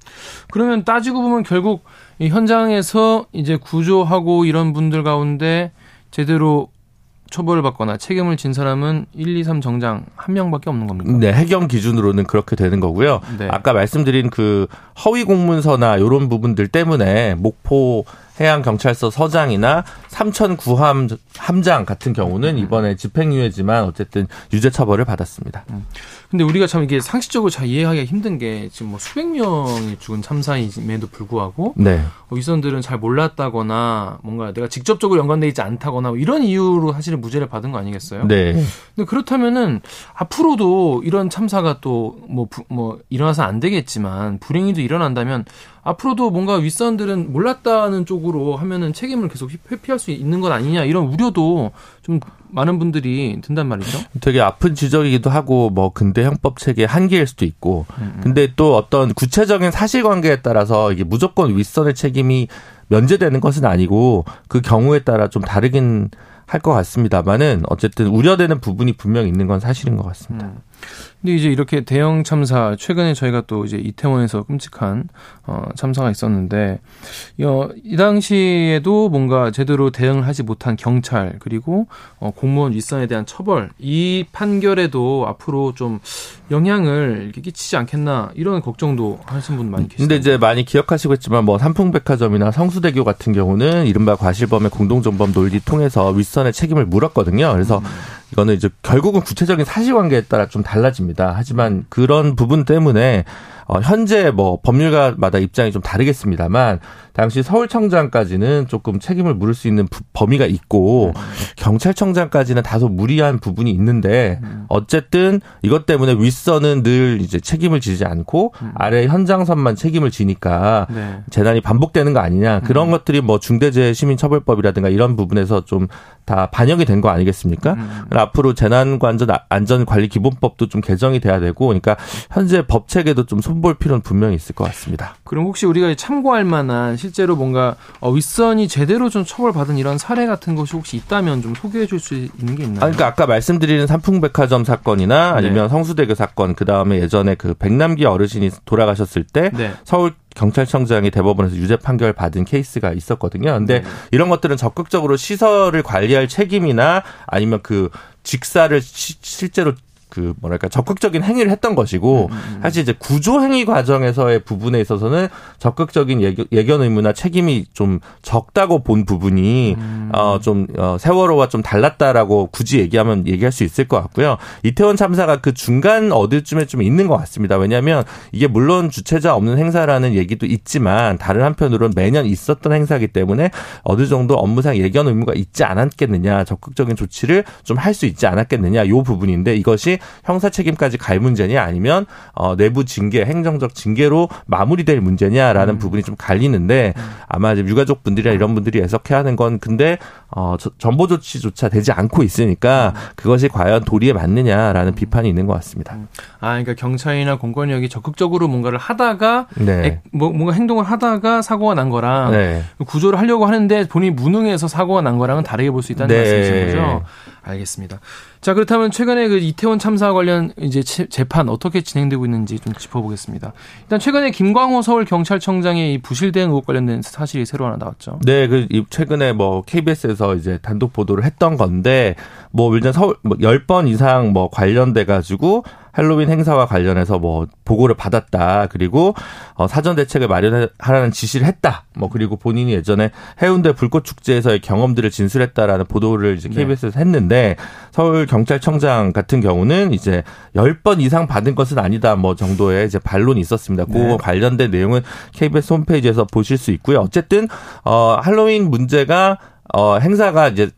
그러면 따지고 보면 결국 이 현장에서 이제 구조하고 이런 분들 가운데 제대로 처벌을 받거나 책임을 진 사람은 1, 2, 3 정장 한 명밖에 없는 겁니까? 네, 해경 기준으로는 그렇게 되는 거고요. 네. 아까 말씀드린 그 허위 공문서나 이런 부분들 때문에 목포 해양 경찰서 서장이나 삼천 구함 함장 같은 경우는 이번에 집행유예지만 어쨌든 유죄 처벌을 받았습니다. 근데 우리가 참 이게 상식적으로 잘 이해하기가 힘든 게 지금 뭐 수백 명이 죽은 참사임에도 불구하고 네. 어, 윗선들은 잘 몰랐다거나 뭔가 내가 직접적으로 연관돼 있지 않다거나 뭐 이런 이유로 사실은 무죄를 받은 거 아니겠어요? 네. 근데 그렇다면은 앞으로도 이런 참사가 또뭐뭐 일어나서 안 되겠지만 불행히도 일어난다면 앞으로도 뭔가 윗선들은 몰랐다는 쪽으로 하면은 책임을 계속 회피할 수 있는 것 아니냐 이런 우려도 좀 많은 분들이 든단 말이죠. 되게 아픈 지적이기도 하고 뭐 근대 형법 체계 한계일 수도 있고 음, 근데 또 어떤 구체적인 사실관계에 따라서 이게 무조건 윗선의 책임이 면제되는 것은 아니고 그 경우에 따라 좀 다르긴 할 것 같습니다만은 어쨌든 우려되는 부분이 분명히 있는 건 사실인 것 같습니다. 음. 근데 이제 이렇게 대형 참사 최근에 저희가 또 이제 이태원에서 끔찍한 어 참사가 있었는데 어, 이 당시에도 뭔가 제대로 대응을 하지 못한 경찰 그리고 어 공무원 윗선에 대한 처벌 이 판결에도 앞으로 좀 영향을 이렇게 끼치지 않겠나 이런 걱정도 하시는 분 많이 계시죠. 근데 이제 많이 기억하시겠지만 뭐 삼풍백화점이나 성수대교 같은 경우는 이른바 과실범의 공동정범 논리 통해서 윗선의 책임을 물었거든요. 그래서 이거는 이제 결국은 구체적인 사실관계에 따라 좀 달라집니다. 하지만 그런 부분 때문에 어, 현재 뭐 법률가마다 입장이 좀 다르겠습니다만 당시 서울청장까지는 조금 책임을 물을 수 있는 부- 범위가 있고 경찰청장까지는 다소 무리한 부분이 있는데 어쨌든 이것 때문에 윗선은 늘 이제 책임을 지지 않고 아래 현장선만 책임을 지니까 네. 재난이 반복되는 거 아니냐 그런 것들이 뭐 중대재해 시민처벌법이라든가 이런 부분에서 좀 다 반영이 된 거 아니겠습니까? 앞으로 재난관전 안전관리기본법도 좀 개정이 돼야 되고 그러니까 현재 법 체계도 좀 손볼 필요는 분명히 있을 것 같습니다. 그럼 혹시 우리가 참고할 만한 실제로 뭔가 어, 윗선이 제대로 좀 처벌받은 이런 사례 같은 것이 혹시 있다면 좀 소개해 줄 수 있는 게 있나요? 아, 그러니까 아까 말씀드리는 삼풍백화점 사건이나 아니면 네. 성수대교 사건, 그 다음에 예전에 그 백남기 어르신이 돌아가셨을 때 네. 서울 경찰청장이 대법원에서 유죄 판결 받은 케이스가 있었거든요. 근데 네. 이런 것들은 적극적으로 시설을 관리할 책임이나 아니면 그 직사를 시- 실제로 그 뭐랄까 적극적인 행위를 했던 것이고 사실 이제 구조 행위 과정에서의 부분에 있어서는 적극적인 예견, 의무나 책임이 좀 적다고 본 부분이 어좀 어, 세월호와 좀 달랐다라고 굳이 얘기하면 얘기할 수 있을 것 같고요. 이태원 참사가 그 중간 어디쯤에 좀 있는 것 같습니다. 왜냐하면 이게 물론 주체자 없는 행사라는 얘기도 있지만 다른 한편으로는 매년 있었던 행사이기 때문에 어느 정도 업무상 예견 의무가 있지 않았겠느냐, 적극적인 조치를 좀 할 수 있지 않았겠느냐, 요 부분인데 이것이 형사 책임까지 갈 문제냐 아니면 어, 내부 징계, 행정적 징계로 마무리될 문제냐라는 부분이 좀 갈리는데 아마 이제 유가족 분들이나 이런 분들이 해석해야 하는 건 근데 어, 저- 전보 조치조차 되지 않고 있으니까 그것이 과연 도리에 맞느냐라는 비판이 있는 것 같습니다. 아, 그러니까 경찰이나 공권력이 적극적으로 뭔가를 하다가 네. 액- 뭐, 뭔가 행동을 하다가 사고가 난 거랑 네. 구조를 하려고 하는데 본인이 무능해서 사고가 난 거랑은 다르게 볼 수 있다는 네. 말씀이신 거죠? 알겠습니다. 자, 그렇다면 최근에 그 이태원 참사 관련 이제 체- 재판 어떻게 진행되고 있는지 좀 짚어보겠습니다. 일단 최근에 김광호 서울 경찰청장의 이 부실 대응 의혹 관련된 사실이 새로 하나 나왔죠. 네, 그 이- 최근에 뭐 KBS에서 이제 단독 보도를 했던 건데 뭐 일단 서울 뭐 10번 이상 뭐 관련돼 가지고 할로윈 행사와 관련해서 뭐 보고를 받았다. 그리고 어 사전 대책을 마련하라는 지시를 했다. 뭐 그리고 본인이 예전에 해운대 불꽃 축제에서의 경험들을 진술했다라는 보도를 이제 네. KBS에서 했는데 서울 경찰청장 같은 경우는 이제 10번 이상 받은 것은 아니다. 뭐 정도의 이제 반론이 있었습니다. 그 네. 관련된 내용은 KBS 홈페이지에서 보실 수 있고요. 어쨌든 어 할로윈 문제가 어 행사가 이제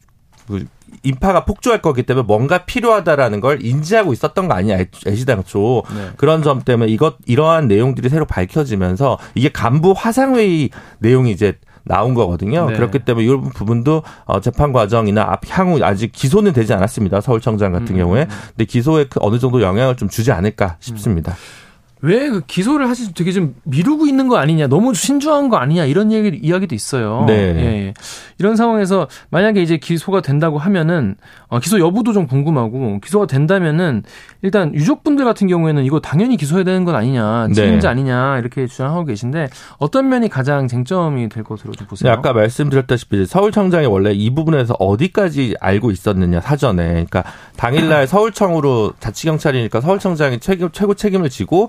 그 인파가 폭주할 거기 때문에 뭔가 필요하다라는 걸 인지하고 있었던 거 아니야 애시당초 네. 그런 점 때문에 이것 이러한 내용들이 새로 밝혀지면서 이게 간부 화상회의 내용이 이제 나온 거거든요. 네. 그렇기 때문에 이런 부분도 어, 재판 과정이나 앞 향후 아직 기소는 되지 않았습니다. 서울청장 같은 음. 경우에 근데 기소에 그 어느 정도 영향을 좀 주지 않을까 싶습니다. 왜 그 기소를 사실 되게 좀 미루고 있는 거 아니냐, 너무 신중한 거 아니냐 이런 얘기 이야기도 있어요. 네. 예, 예. 이런 상황에서 만약에 이제 기소가 된다고 하면은 어, 기소 여부도 좀 궁금하고 기소가 된다면은 일단 유족분들 같은 경우에는 이거 당연히 기소해야 되는 건 아니냐, 네. 책임자 아니냐 이렇게 주장하고 계신데 어떤 면이 가장 쟁점이 될 것으로 좀 보세요. 네, 아까 말씀드렸다시피 서울청장이 원래 이 부분에서 어디까지 알고 있었느냐 사전에 그러니까 당일날 <laughs> 서울청으로 자치경찰이니까 서울청장이 책임, 최고 책임을 지고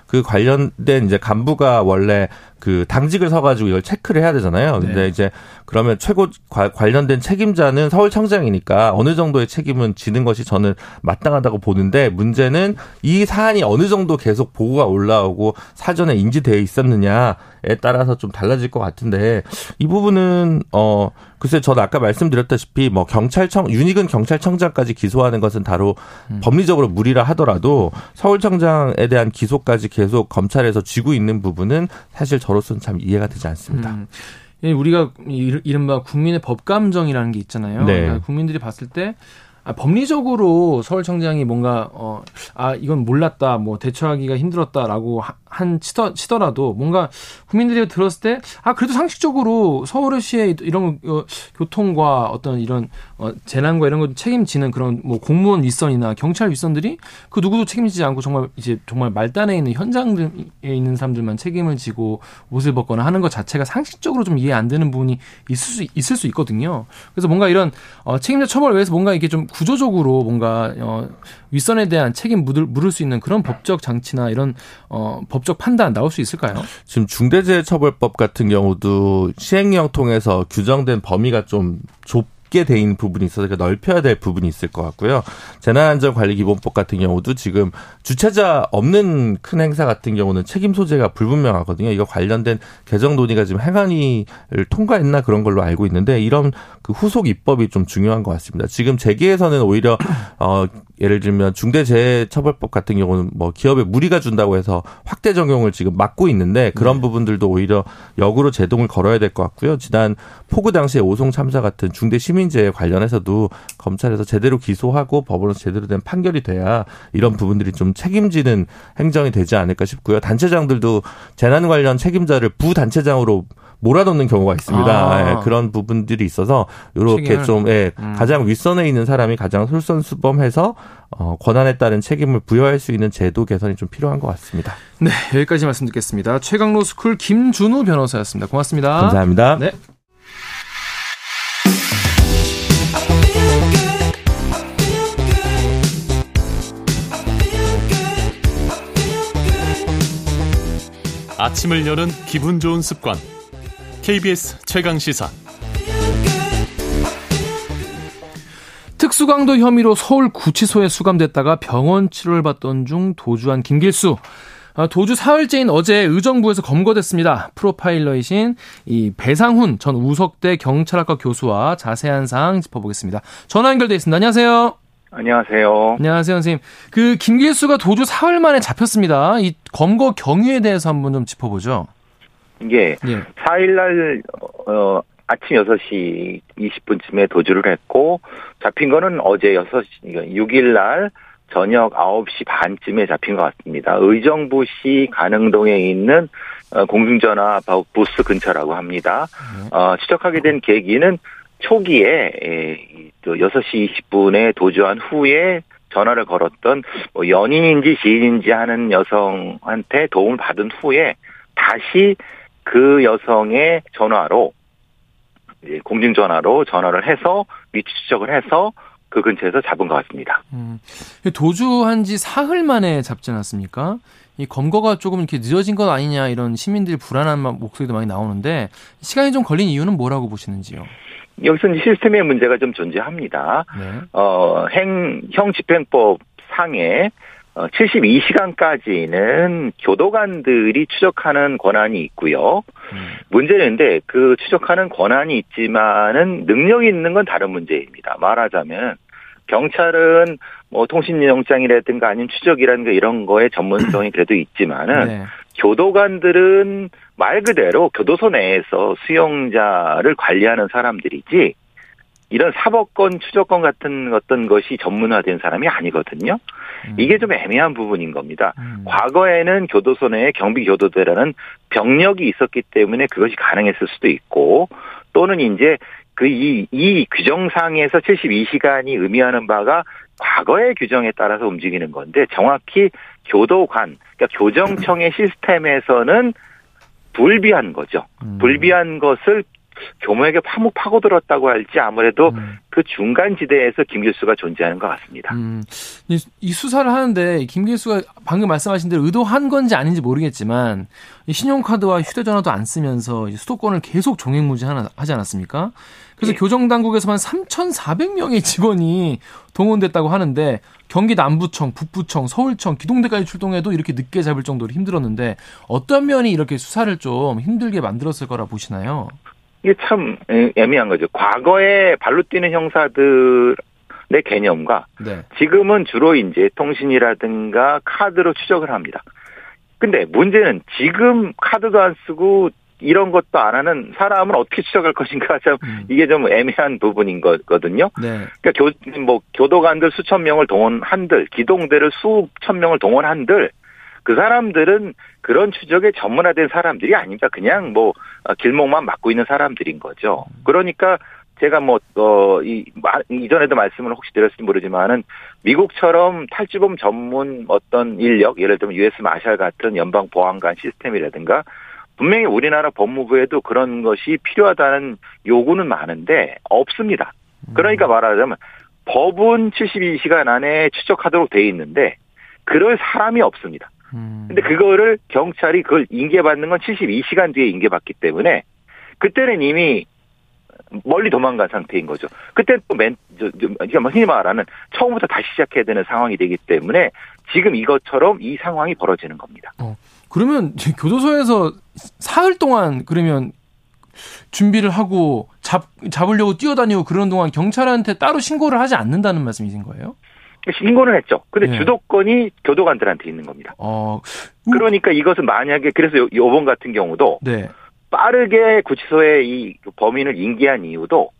그 관련된 이제 간부가 원래 그 당직을 서가지고 이걸 체크를 해야 되잖아요. 근데 네. 이제 그러면 최고 과- 관련된 책임자는 서울청장이니까 어느 정도의 책임은 지는 것이 저는 마땅하다고 보는데 문제는 이 사안이 어느 정도 계속 보고가 올라오고 사전에 인지되어 있었느냐에 따라서 좀 달라질 것 같은데 이 부분은 어 글쎄 저는 아까 말씀드렸다시피 뭐 경찰청 윤희근 경찰청장까지 기소하는 것은 다로 법리적으로 무리라 하더라도 서울청장에 대한 기소까지 계속 검찰에서 쥐고 있는 부분은 사실 저로서는 참 이해가 되지 않습니다. 음. 예, 우리가 이- 이른바 국민의 법감정이라는 게 있잖아요. 네. 그러니까 국민들이 봤을 때 아, 법리적으로 서울청장이 뭔가 어, 아 이건 몰랐다, 뭐 대처하기가 힘들었다라고 하- 한 치더, 치더라도 뭔가 국민들이 들었을 때 아 그래도 상식적으로 서울시의 이런 어, 교통과 어떤 이런 어, 재난과 이런 걸 책임지는 그런 뭐 공무원 윗선이나 경찰 윗선들이 그 누구도 책임지지 않고 정말 이제 정말 말단에 있는 현장에 있는 사람들만 책임을 지고 옷을 벗거나 하는 것 자체가 상식적으로 좀 이해 안 되는 부분이 있을 수 있을 수 있거든요. 그래서 뭔가 이런 어, 책임자 처벌을 위해서 뭔가 이게 좀 구조적으로 뭔가 어, 윗선에 대한 책임 물을, 물을 수 있는 그런 법적 장치나 이런 어, 법적 판단 나올 수 있을까요? 지금 중대재해처벌법 같은 경우도 시행령 통해서 규정된 범위가 좀 좁게 돼 있는 부분이 있어서 그러니까 넓혀야 될 부분이 있을 것 같고요. 재난안전관리기본법 같은 경우도 지금 주체자 없는 큰 행사 같은 경우는 책임 소재가 불분명하거든요. 이거 관련된 개정 논의가 지금 행안위를 통과했나 그런 걸로 알고 있는데 이런 그 후속 입법이 좀 중요한 것 같습니다. 지금 제기에서는 오히려 어 예를 들면 중대재해처벌법 같은 경우는 뭐 기업에 무리가 준다고 해서 확대 적용을 지금 막고 있는데 그런 부분들도 오히려 역으로 제동을 걸어야 될 것 같고요. 지난 폭우 당시에 오송 참사 같은 중대 시민재해 관련해서도 검찰에서 제대로 기소하고 법원에서 제대로 된 판결이 돼야 이런 부분들이 좀 책임지는 행정이 되지 않을까 싶고요. 단체장들도 재난 관련 책임자를 부단체장으로 몰아넣는 경우가 있습니다. 아. 예, 그런 부분들이 있어서 이렇게? 좀 예, 음. 가장 윗선에 있는 사람이 가장 솔선수범해서 어, 권한에 따른 책임을 부여할 수 있는 제도 개선이 좀 필요한 것 같습니다. 네, 여기까지 말씀 듣겠습니다. 최강로 스쿨 김준우 변호사였습니다. 고맙습니다. 감사합니다. 네. 아침을 여는 기분 좋은 습관. KBS 최강 시사. 특수강도 혐의로 서울 구치소에 수감됐다가 병원 치료를 받던 중 도주한 김길수. 아, 도주 사흘째인 어제 의정부에서 검거됐습니다. 프로파일러이신 이 배상훈 전 우석대 경찰학과 교수와 자세한 사항 짚어보겠습니다. 전화 연결돼 있습니다. 안녕하세요. 안녕하세요. 안녕하세요, 선생님. 그 김길수가 도주 사흘 만에 잡혔습니다. 이 검거 경위에 대해서 한번 좀 짚어보죠. 이게 예. 4일날 어, 아침 6시 20분쯤에 도주를 했고 잡힌 거는 어제 6시 6일 날 저녁 9시 반쯤에 잡힌 것 같습니다. 의정부시 가능동에 있는 어, 공중전화 부스 근처라고 합니다. 어, 추적하게 된 계기는 초기에 에, 이또 6시 20분에 도주한 후에 전화를 걸었던 뭐 연인인지 지인인지 하는 여성한테 도움을 받은 후에 다시 그 여성의 전화로 공중전화로 전화를 해서 위치 추적을 해서 그 근처에서 잡은 것 같습니다. 음, 도주한 지 사흘 만에 잡지 않았습니까? 이 검거가 조금 이렇게 늦어진 것 아니냐 이런 시민들이 불안한 마- 목소리도 많이 나오는데 시간이 좀 걸린 이유는 뭐라고 보시는지요? 여기서 이제 시스템의 문제가 좀 존재합니다. 네. 어, 행, 형 집행법 상에 어, 72시간까지는 교도관들이 추적하는 권한이 있고요. 문제는 근데 그 추적하는 권한이 있지만은 능력이 있는 건 다른 문제입니다. 말하자면 경찰은 뭐 통신영장이라든가 아니면 추적이라든가 이런 거에 전문성이 <clears throat> 그래도 있지만은 네. 교도관들은 말 그대로 교도소 내에서 수용자를 관리하는 사람들이지 이런 사법권, 추적권 같은 어떤 것이 전문화된 사람이 아니거든요. 이게 좀 애매한 부분인 겁니다. 과거에는 교도소 내에 경비 교도대라는 병력이 있었기 때문에 그것이 가능했을 수도 있고 또는 이제 그 이 이 규정상에서 72시간이 의미하는 바가 과거의 규정에 따라서 움직이는 건데 정확히 교도관 그러니까 교정청의 시스템에서는 불비한 거죠. 불비한 것을 교모에게 파묻 파고들었다고 할지 아무래도 음. 그 중간 지대에서 김길수가 존재하는 것 같습니다. 음, 이, 이 수사를 하는데 김길수가 방금 말씀하신 대로 의도한 건지 아닌지 모르겠지만 이 신용카드와 휴대전화도 안 쓰면서 수도권을 계속 종횡무진 하나- 하지 않았습니까? 그래서 예. 교정당국에서만 3,400명의 직원이 동원됐다고 하는데 경기 남부청, 북부청, 서울청, 기동대까지 출동해도 이렇게 늦게 잡을 정도로 힘들었는데 어떤 면이 이렇게 수사를 좀 힘들게 만들었을 거라 보시나요? 이게 참 애- 애매한 거죠. 과거에 발로 뛰는 형사들의 개념과 네. 지금은 주로 이제 통신이라든가 카드로 추적을 합니다. 근데 문제는 지금 카드도 안 쓰고 이런 것도 안 하는 사람은 어떻게 추적할 것인가 참 이게 좀 애매한 부분인 거거든요. 네. 그러니까 교, 뭐 교도관들 수천 명을 동원한들, 기동대를 수천 명을 동원한들 그 사람들은 그런 추적에 전문화된 사람들이 아닙니다. 그냥 뭐 어, 길목만 막고 있는 사람들인 거죠. 그러니까 제가 뭐, 어, 이, 마- 이전에도 말씀을 혹시 드렸을지 모르지만은 미국처럼 탈주범 전문 어떤 인력, 예를 들면 US 마샬 같은 연방 보안관 시스템이라든가 분명히 우리나라 법무부에도 그런 것이 필요하다는 요구는 많은데 없습니다. 그러니까 말하자면 법은 72시간 안에 추적하도록 돼 있는데 그럴 사람이 없습니다. 음. 근데 그거를 경찰이 그걸 인계받는 건 72시간 뒤에 인계받기 때문에 그때는 이미 멀리 도망간 상태인 거죠. 그때 또 맨, 저, 저, 그러니까 흔히 말하는 처음부터 다시 시작해야 되는 상황이 되기 때문에 지금 이것처럼 이 상황이 벌어지는 겁니다. 그러면 이제 교도소에서 사흘 동안 그러면 준비를 하고 잡 잡으려고 뛰어다니고 그런 동안 경찰한테 따로 신고를 하지 않는다는 말씀이신 거예요? 신고는 했죠. 근데 네. 주도권이 교도관들한테 있는 겁니다. 어, 그러니까 이것은 만약에 그래서 요- 요번 같은 경우도 네. 빠르게 구치소에 이 범인을 인계한 이유도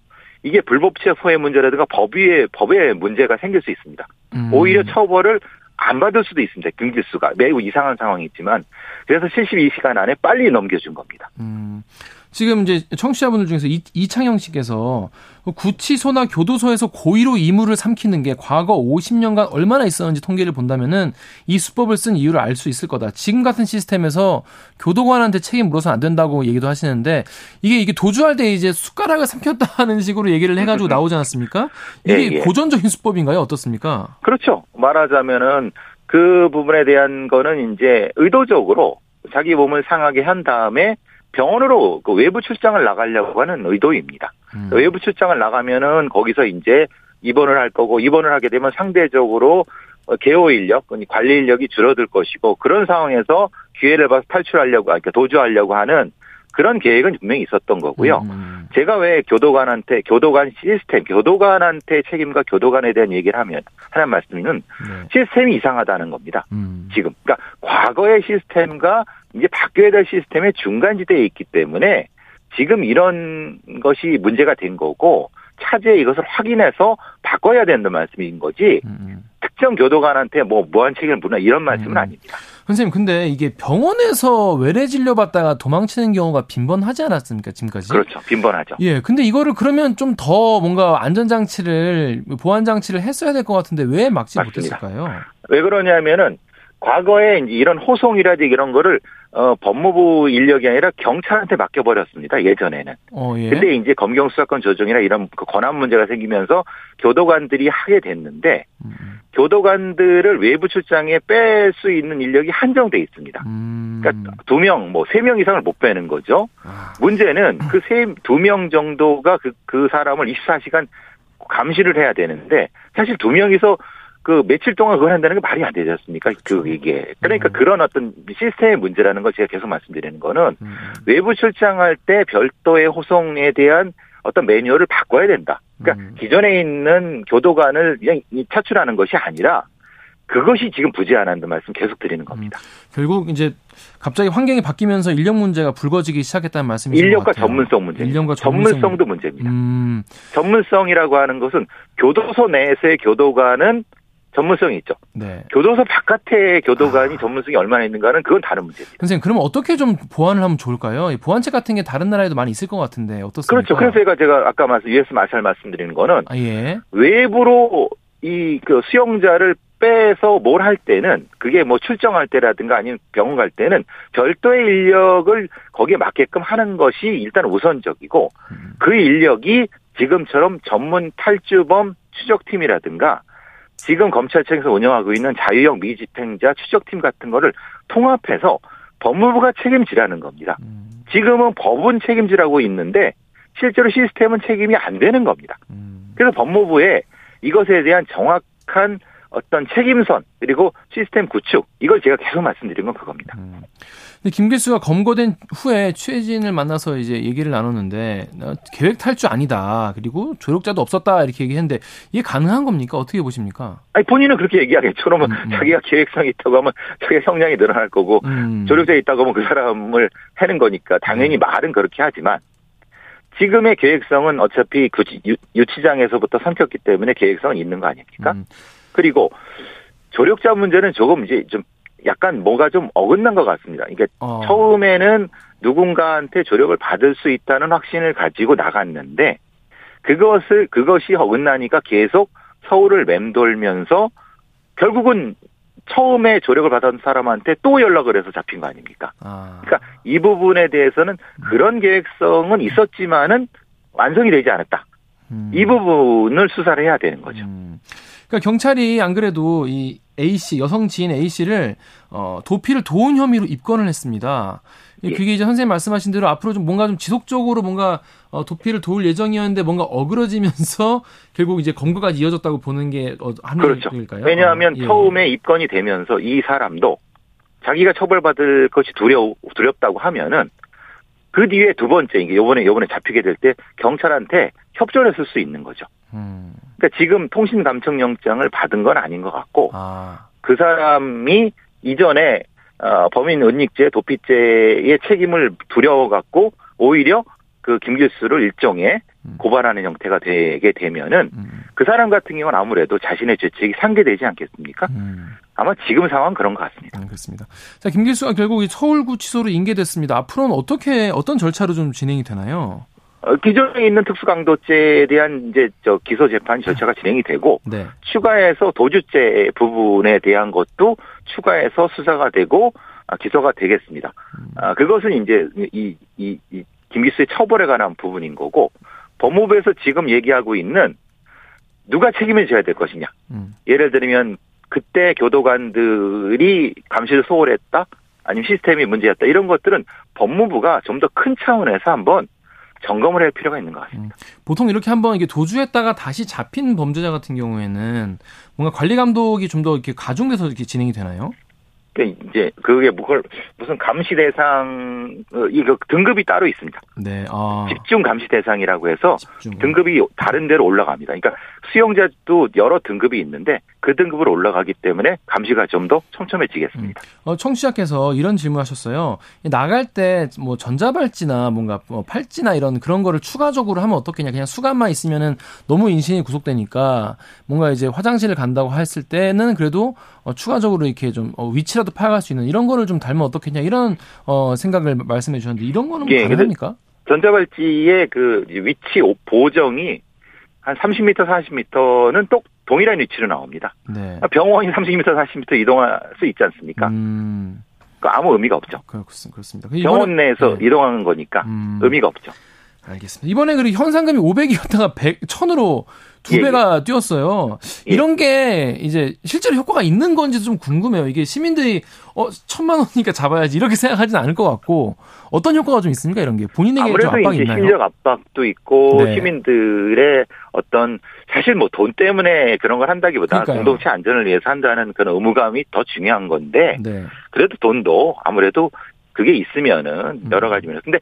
이게 불법 체포의 문제라든가 법위에 법에 문제가 생길 수 있습니다. 음. 오히려 처벌을 안 받을 수도 있습니다. 경질수가 매우 이상한 상황이 있지만 그래서 72시간 안에 빨리 넘겨준 겁니다. 음. 지금 이제 청취자분들 중에서 이, 이창영 씨께서 구치소나 교도소에서 고의로 이물을 삼키는 게 과거 50년간 얼마나 있었는지 통계를 본다면은 이 수법을 쓴 이유를 알 수 있을 거다. 지금 같은 시스템에서 교도관한테 책임 물어서 안 된다고 얘기도 하시는데 이게 이게 도주할 때 이제 숟가락을 삼켰다는 <laughs> 식으로 얘기를 해가지고 나오지 않았습니까? 이게 예, 예. 고전적인 수법인가요? 어떻습니까? 그렇죠. 말하자면은 그 부분에 대한 거는 이제 의도적으로 자기 몸을 상하게 한 다음에 병원으로 그 외부 출장을 나가려고 하는 의도입니다. 음. 외부 출장을 나가면은 거기서 이제 입원을 할 거고 입원을 하게 되면 상대적으로 어, 개호 인력, 관리 인력이 줄어들 것이고 그런 상황에서 기회를 봐서 탈출하려고, 그러니까 도주하려고 하는 그런 계획은 분명히 있었던 거고요. 음. 제가 왜 교도관한테 교도관 시스템, 교도관한테 책임과 교도관에 대한 얘기를 하면 하는 말씀은 네. 시스템이 이상하다는 겁니다. 음. 지금 그러니까 과거의 시스템과 이제 바뀌어야 될 시스템의 중간 지대에 있기 때문에 지금 이런 것이 문제가 된 거고 차제에 이것을 확인해서 바꿔야 된다는 말씀인 거지 음. 특정 교도관한테 뭐 무한 책임을 묻나 이런 말씀은 음. 아닙니다. 선생님, 근데 이게 병원에서 외래 진료 받다가 도망치는 경우가 빈번하지 않았습니까, 지금까지? 그렇죠. 빈번하죠. 예, 근데 이거를 그러면 좀 더 뭔가 안전 장치를, 보안 장치를 했어야 될 것 같은데 왜 막지 맞습니다. 못했을까요? 왜 그러냐면은 과거에 이런 호송이라든지 이런 거를 어, 법무부 인력이 아니라 경찰한테 맡겨버렸습니다. 예전에는. 어, 예. 근데 이제 검경 수사권 조정이나 이런 그 권한 문제가 생기면서 교도관들이 하게 됐는데 음, 교도관들을 외부 출장에 뺄 수 있는 인력이 한정돼 있습니다. 음. 그러니까 두 명, 뭐 세 명 이상을 못 빼는 거죠. 아. 문제는 <laughs> 그 세 두 명 정도가 그, 그 사람을 24시간 감시를 해야 되는데 사실 두 명이서 그 며칠 동안 그걸 한다는 게 말이 안 되지 않습니까? 그 이게 그러니까 음. 그런 어떤 시스템의 문제라는 걸 제가 계속 말씀드리는 거는 음. 외부 출장할 때 별도의 호송에 대한 어떤 매뉴얼을 바꿔야 된다. 그러니까 음. 기존에 있는 교도관을 그냥 이- 차출하는 것이 아니라 그것이 지금 부재하다는 말씀 계속 드리는 겁니다. 결국 이제 갑자기 환경이 바뀌면서 인력 문제가 불거지기 시작했다는 말씀이신 것 인력과. 전문성 문제. 인력과 전문성 전문성도 문제입니다. 음, 전문성이라고 하는 것은 교도소 내에서의 교도관은 전문성이 있죠. 네. 교도소 바깥의 교도관이 아. 전문성이 얼마나 있는가는 그건 다른 문제입니다. 선생님, 그러면 어떻게 좀 보완을 하면 좋을까요? 이 보완책 같은 게 다른 나라에도 많이 있을 것 같은데 어떻습니까? 그렇죠. 그래서 제가 제가 아까 말씀 US 마샬 말씀드리는 거는 아, 예. 외부로 이 그 수용자를 빼서 뭘 할 때는 그게 뭐 출정할 때라든가 아니면 병원 갈 때는 별도의 인력을 거기에 맞게끔 하는 것이 일단 우선적이고 그 인력이 지금처럼 전문 탈주범 추적팀이라든가 지금 검찰청에서 운영하고 있는 자유형 미집행자 추적팀 같은 거를 통합해서 법무부가 책임지라는 겁니다. 음, 지금은 법은 책임지라고 있는데 실제로 시스템은 책임이 안 되는 겁니다. 음. 그래서 법무부에 이것에 대한 정확한 어떤 책임선 그리고 시스템 구축 이걸 제가 계속 말씀드린 건 그겁니다. 음. 근데 김 교수가 검거된 후에 최진을 만나서 이제 얘기를 나눴는데 어, 계획 탈주 아니다. 그리고 조력자도 없었다 이렇게 얘기했는데 이게 가능한 겁니까? 어떻게 보십니까? 아니 본인은 그렇게 얘기하겠죠. 그러면 음, 음. 자기가 계획성이 있다고 하면 자기가 형량이 늘어날 거고 음. 조력자 있다고 하면 그 사람을 해는 거니까 당연히 음. 말은 그렇게 하지만 지금의 계획성은 어차피 그 유- 유치장에서부터 삼켰기 때문에 계획성은 있는 거 아닙니까? 음. 그리고 조력자 문제는 조금 이제 좀 약간 뭐가 좀 어긋난 것 같습니다. 이게 어. 처음에는 누군가한테 조력을 받을 수 있다는 확신을 가지고 나갔는데 그것을 그것이 어긋나니까 계속 서울을 맴돌면서 결국은 처음에 조력을 받은 사람한테 또 연락을 해서 잡힌 거 아닙니까? 아. 그러니까 이 부분에 대해서는 그런 계획성은 있었지만은 완성이 되지 않았다. 음. 이 부분을 수사를 해야 되는 거죠. 음. 그러니까 경찰이 안 그래도 이 A 씨 여성 지인 A 씨를 어, 도피를 도운 혐의로 입건을 했습니다. 이 예. 그게 이제 선생님 말씀하신 대로 앞으로 좀 뭔가 좀 지속적으로 뭔가 어, 도피를 도울 예정이었는데 뭔가 어그러지면서 <laughs> 결국 이제 검거가 이어졌다고 보는 게 어, 그렇죠. 합리적일까요? 왜냐하면 아, 예. 처음에 입건이 되면서 이 사람도 자기가 처벌받을 것이 두려 두렵다고 하면은 그 뒤에 두 번째 이게 요번에 요번에 잡히게 될 때 경찰한테 협조를 했을 수 있는 거죠. 음. 그러니까 지금 통신 감청 영장을 받은 건 아닌 것 같고 아. 그 사람이 이전에 어, 범인 은닉죄, 도피죄의 책임을 두려워 갖고 오히려 그 김길수를 일종의 음. 고발하는 형태가 되게 되면은 음. 그 사람 같은 경우는 아무래도 자신의 죄책이 상계되지 않겠습니까? 음. 아마 지금 상황 그런 것 같습니다. 음, 그렇습니다. 자, 김길수가 결국 이 서울구치소로 인계됐습니다. 앞으로는 어떻게 어떤 절차로 좀 진행이 되나요? 어, 기존에 있는 특수강도죄에 대한 이제 저 기소 재판 절차가 진행이 되고 네. 추가해서 도주죄 부분에 대한 것도 추가해서 수사가 되고 아, 기소가 되겠습니다. 아, 그것은 이제 이, 이, 이 김기수의 처벌에 관한 부분인 거고 법무부에서 지금 얘기하고 있는 누가 책임을 져야 될 것이냐. 음. 예를 들면 그때 교도관들이 감시를 소홀했다 아니면 시스템이 문제였다 이런 것들은 법무부가 좀 더 큰 차원에서 한번 점검을 할 필요가 있는 것 같습니다. 보통 이렇게 한번 이게 도주했다가 다시 잡힌 범죄자 같은 경우에는 뭔가 관리 감독이 좀 더 이렇게 가중돼서 이렇게 진행이 되나요? 그러니까 이제 그게 뭘 무슨 감시 대상 어, 이거 등급이 따로 있습니다. 네. 아. 집중 감시 대상이라고 해서 집중. 등급이 다른 데로 올라갑니다. 그러니까 수용자도 여러 등급이 있는데 그 등급으로 올라가기 때문에 감시가 좀 더 촘촘해지겠습니다. 어, 청취자께서 이런 질문하셨어요. 나갈 때 뭐 전자발찌나 뭔가 뭐 팔찌나 이런 그런 거를 추가적으로 하면 어떻겠냐. 그냥 수감만 있으면은 너무 인신이 구속되니까 뭔가 이제 화장실을 간다고 했을 때는 그래도 어, 추가적으로 이렇게 좀 어, 위치 라도 파악할 수 있는 이런 거를 좀 달면 어떻겠냐 이런 어, 생각을 말씀해 주셨는데 이런 거는 뭐 예, 가능합니까? 전자발찌의 그 위치 보정이 한 30m, 40m는 또 동일한 위치로 나옵니다. 네. 병원이 30m, 40m 이동할 수 있지 않습니까? 음, 그 아무 의미가 없죠. 그렇습, 그렇습니다. 병원 내에서 네. 이동하는 거니까 음. 의미가 없죠. 알겠습니다. 이번에 그리고 현상금이 500이었다가 100, 1000으로 두 예, 배가 뛰었어요. 예. 이런 게 이제 실제로 효과가 있는 건지 좀 궁금해요. 이게 시민들이 어 천만 원이니까 잡아야지 이렇게 생각하진 않을 것 같고 어떤 효과가 좀 있습니까 이런 게 본인에게 좀 아무래도 압박이 이제 있나요? 심리적 압박도 있고 네. 시민들의 어떤 사실 뭐 돈 때문에 그런 걸 한다기보다 그러니까요. 공동체 안전을 위해서 한다는 그런 의무감이 더 중요한 건데 네. 그래도 돈도 아무래도 그게 있으면은 음. 여러 가지 면에서 근데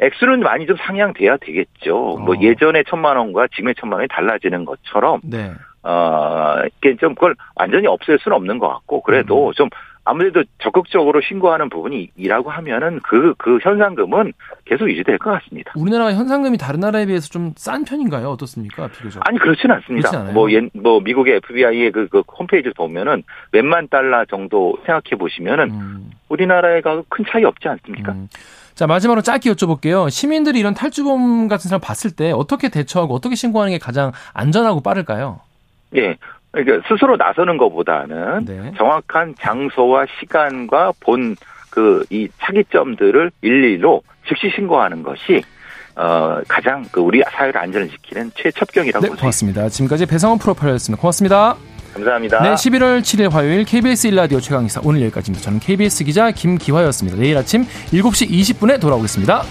액수는 많이 좀 상향돼야 되겠죠. 뭐 어. 예전에 천만 원과 지금의 천만 원이 달라지는 것처럼 네. 어 이게 좀 그걸 완전히 없앨 수는 없는 것 같고 음. 그래도 좀 아무래도 적극적으로 신고하는 부분이 이라고 하면은 그, 그 현상금은 계속 유지될 것 같습니다. 우리나라 현상금이 다른 나라에 비해서 좀 싼 편인가요? 어떻습니까? 비교적. 아니, 그렇지는 않습니다. 뭐, 옛, 뭐, 미국의 FBI의 그, 그 홈페이지를 보면은 몇만 달러 정도 생각해 보시면은 음, 우리나라가 큰 차이 없지 않습니까? 음. 자, 마지막으로 짧게 여쭤볼게요. 시민들이 이런 탈주범 같은 사람 봤을 때 어떻게 대처하고 어떻게 신고하는 게 가장 안전하고 빠를까요? 예. 그러니까 스스로 나서는 것보다는 네. 정확한 장소와 시간과 본 그 이 차기점들을 일일로 즉시 신고하는 것이 어 가장 그 우리 사회를 안전을 지키는 최첩경이라고 네. 고맙습니다. 지금까지 배상원 프로파일러였습니다. 고맙습니다. 감사합니다. 네, 11월 7일 화요일 KBS 1라디오 최강기사 오늘 여기까지입니다. 저는 KBS 기자 김기화였습니다. 내일 아침 7시 20분에 돌아오겠습니다.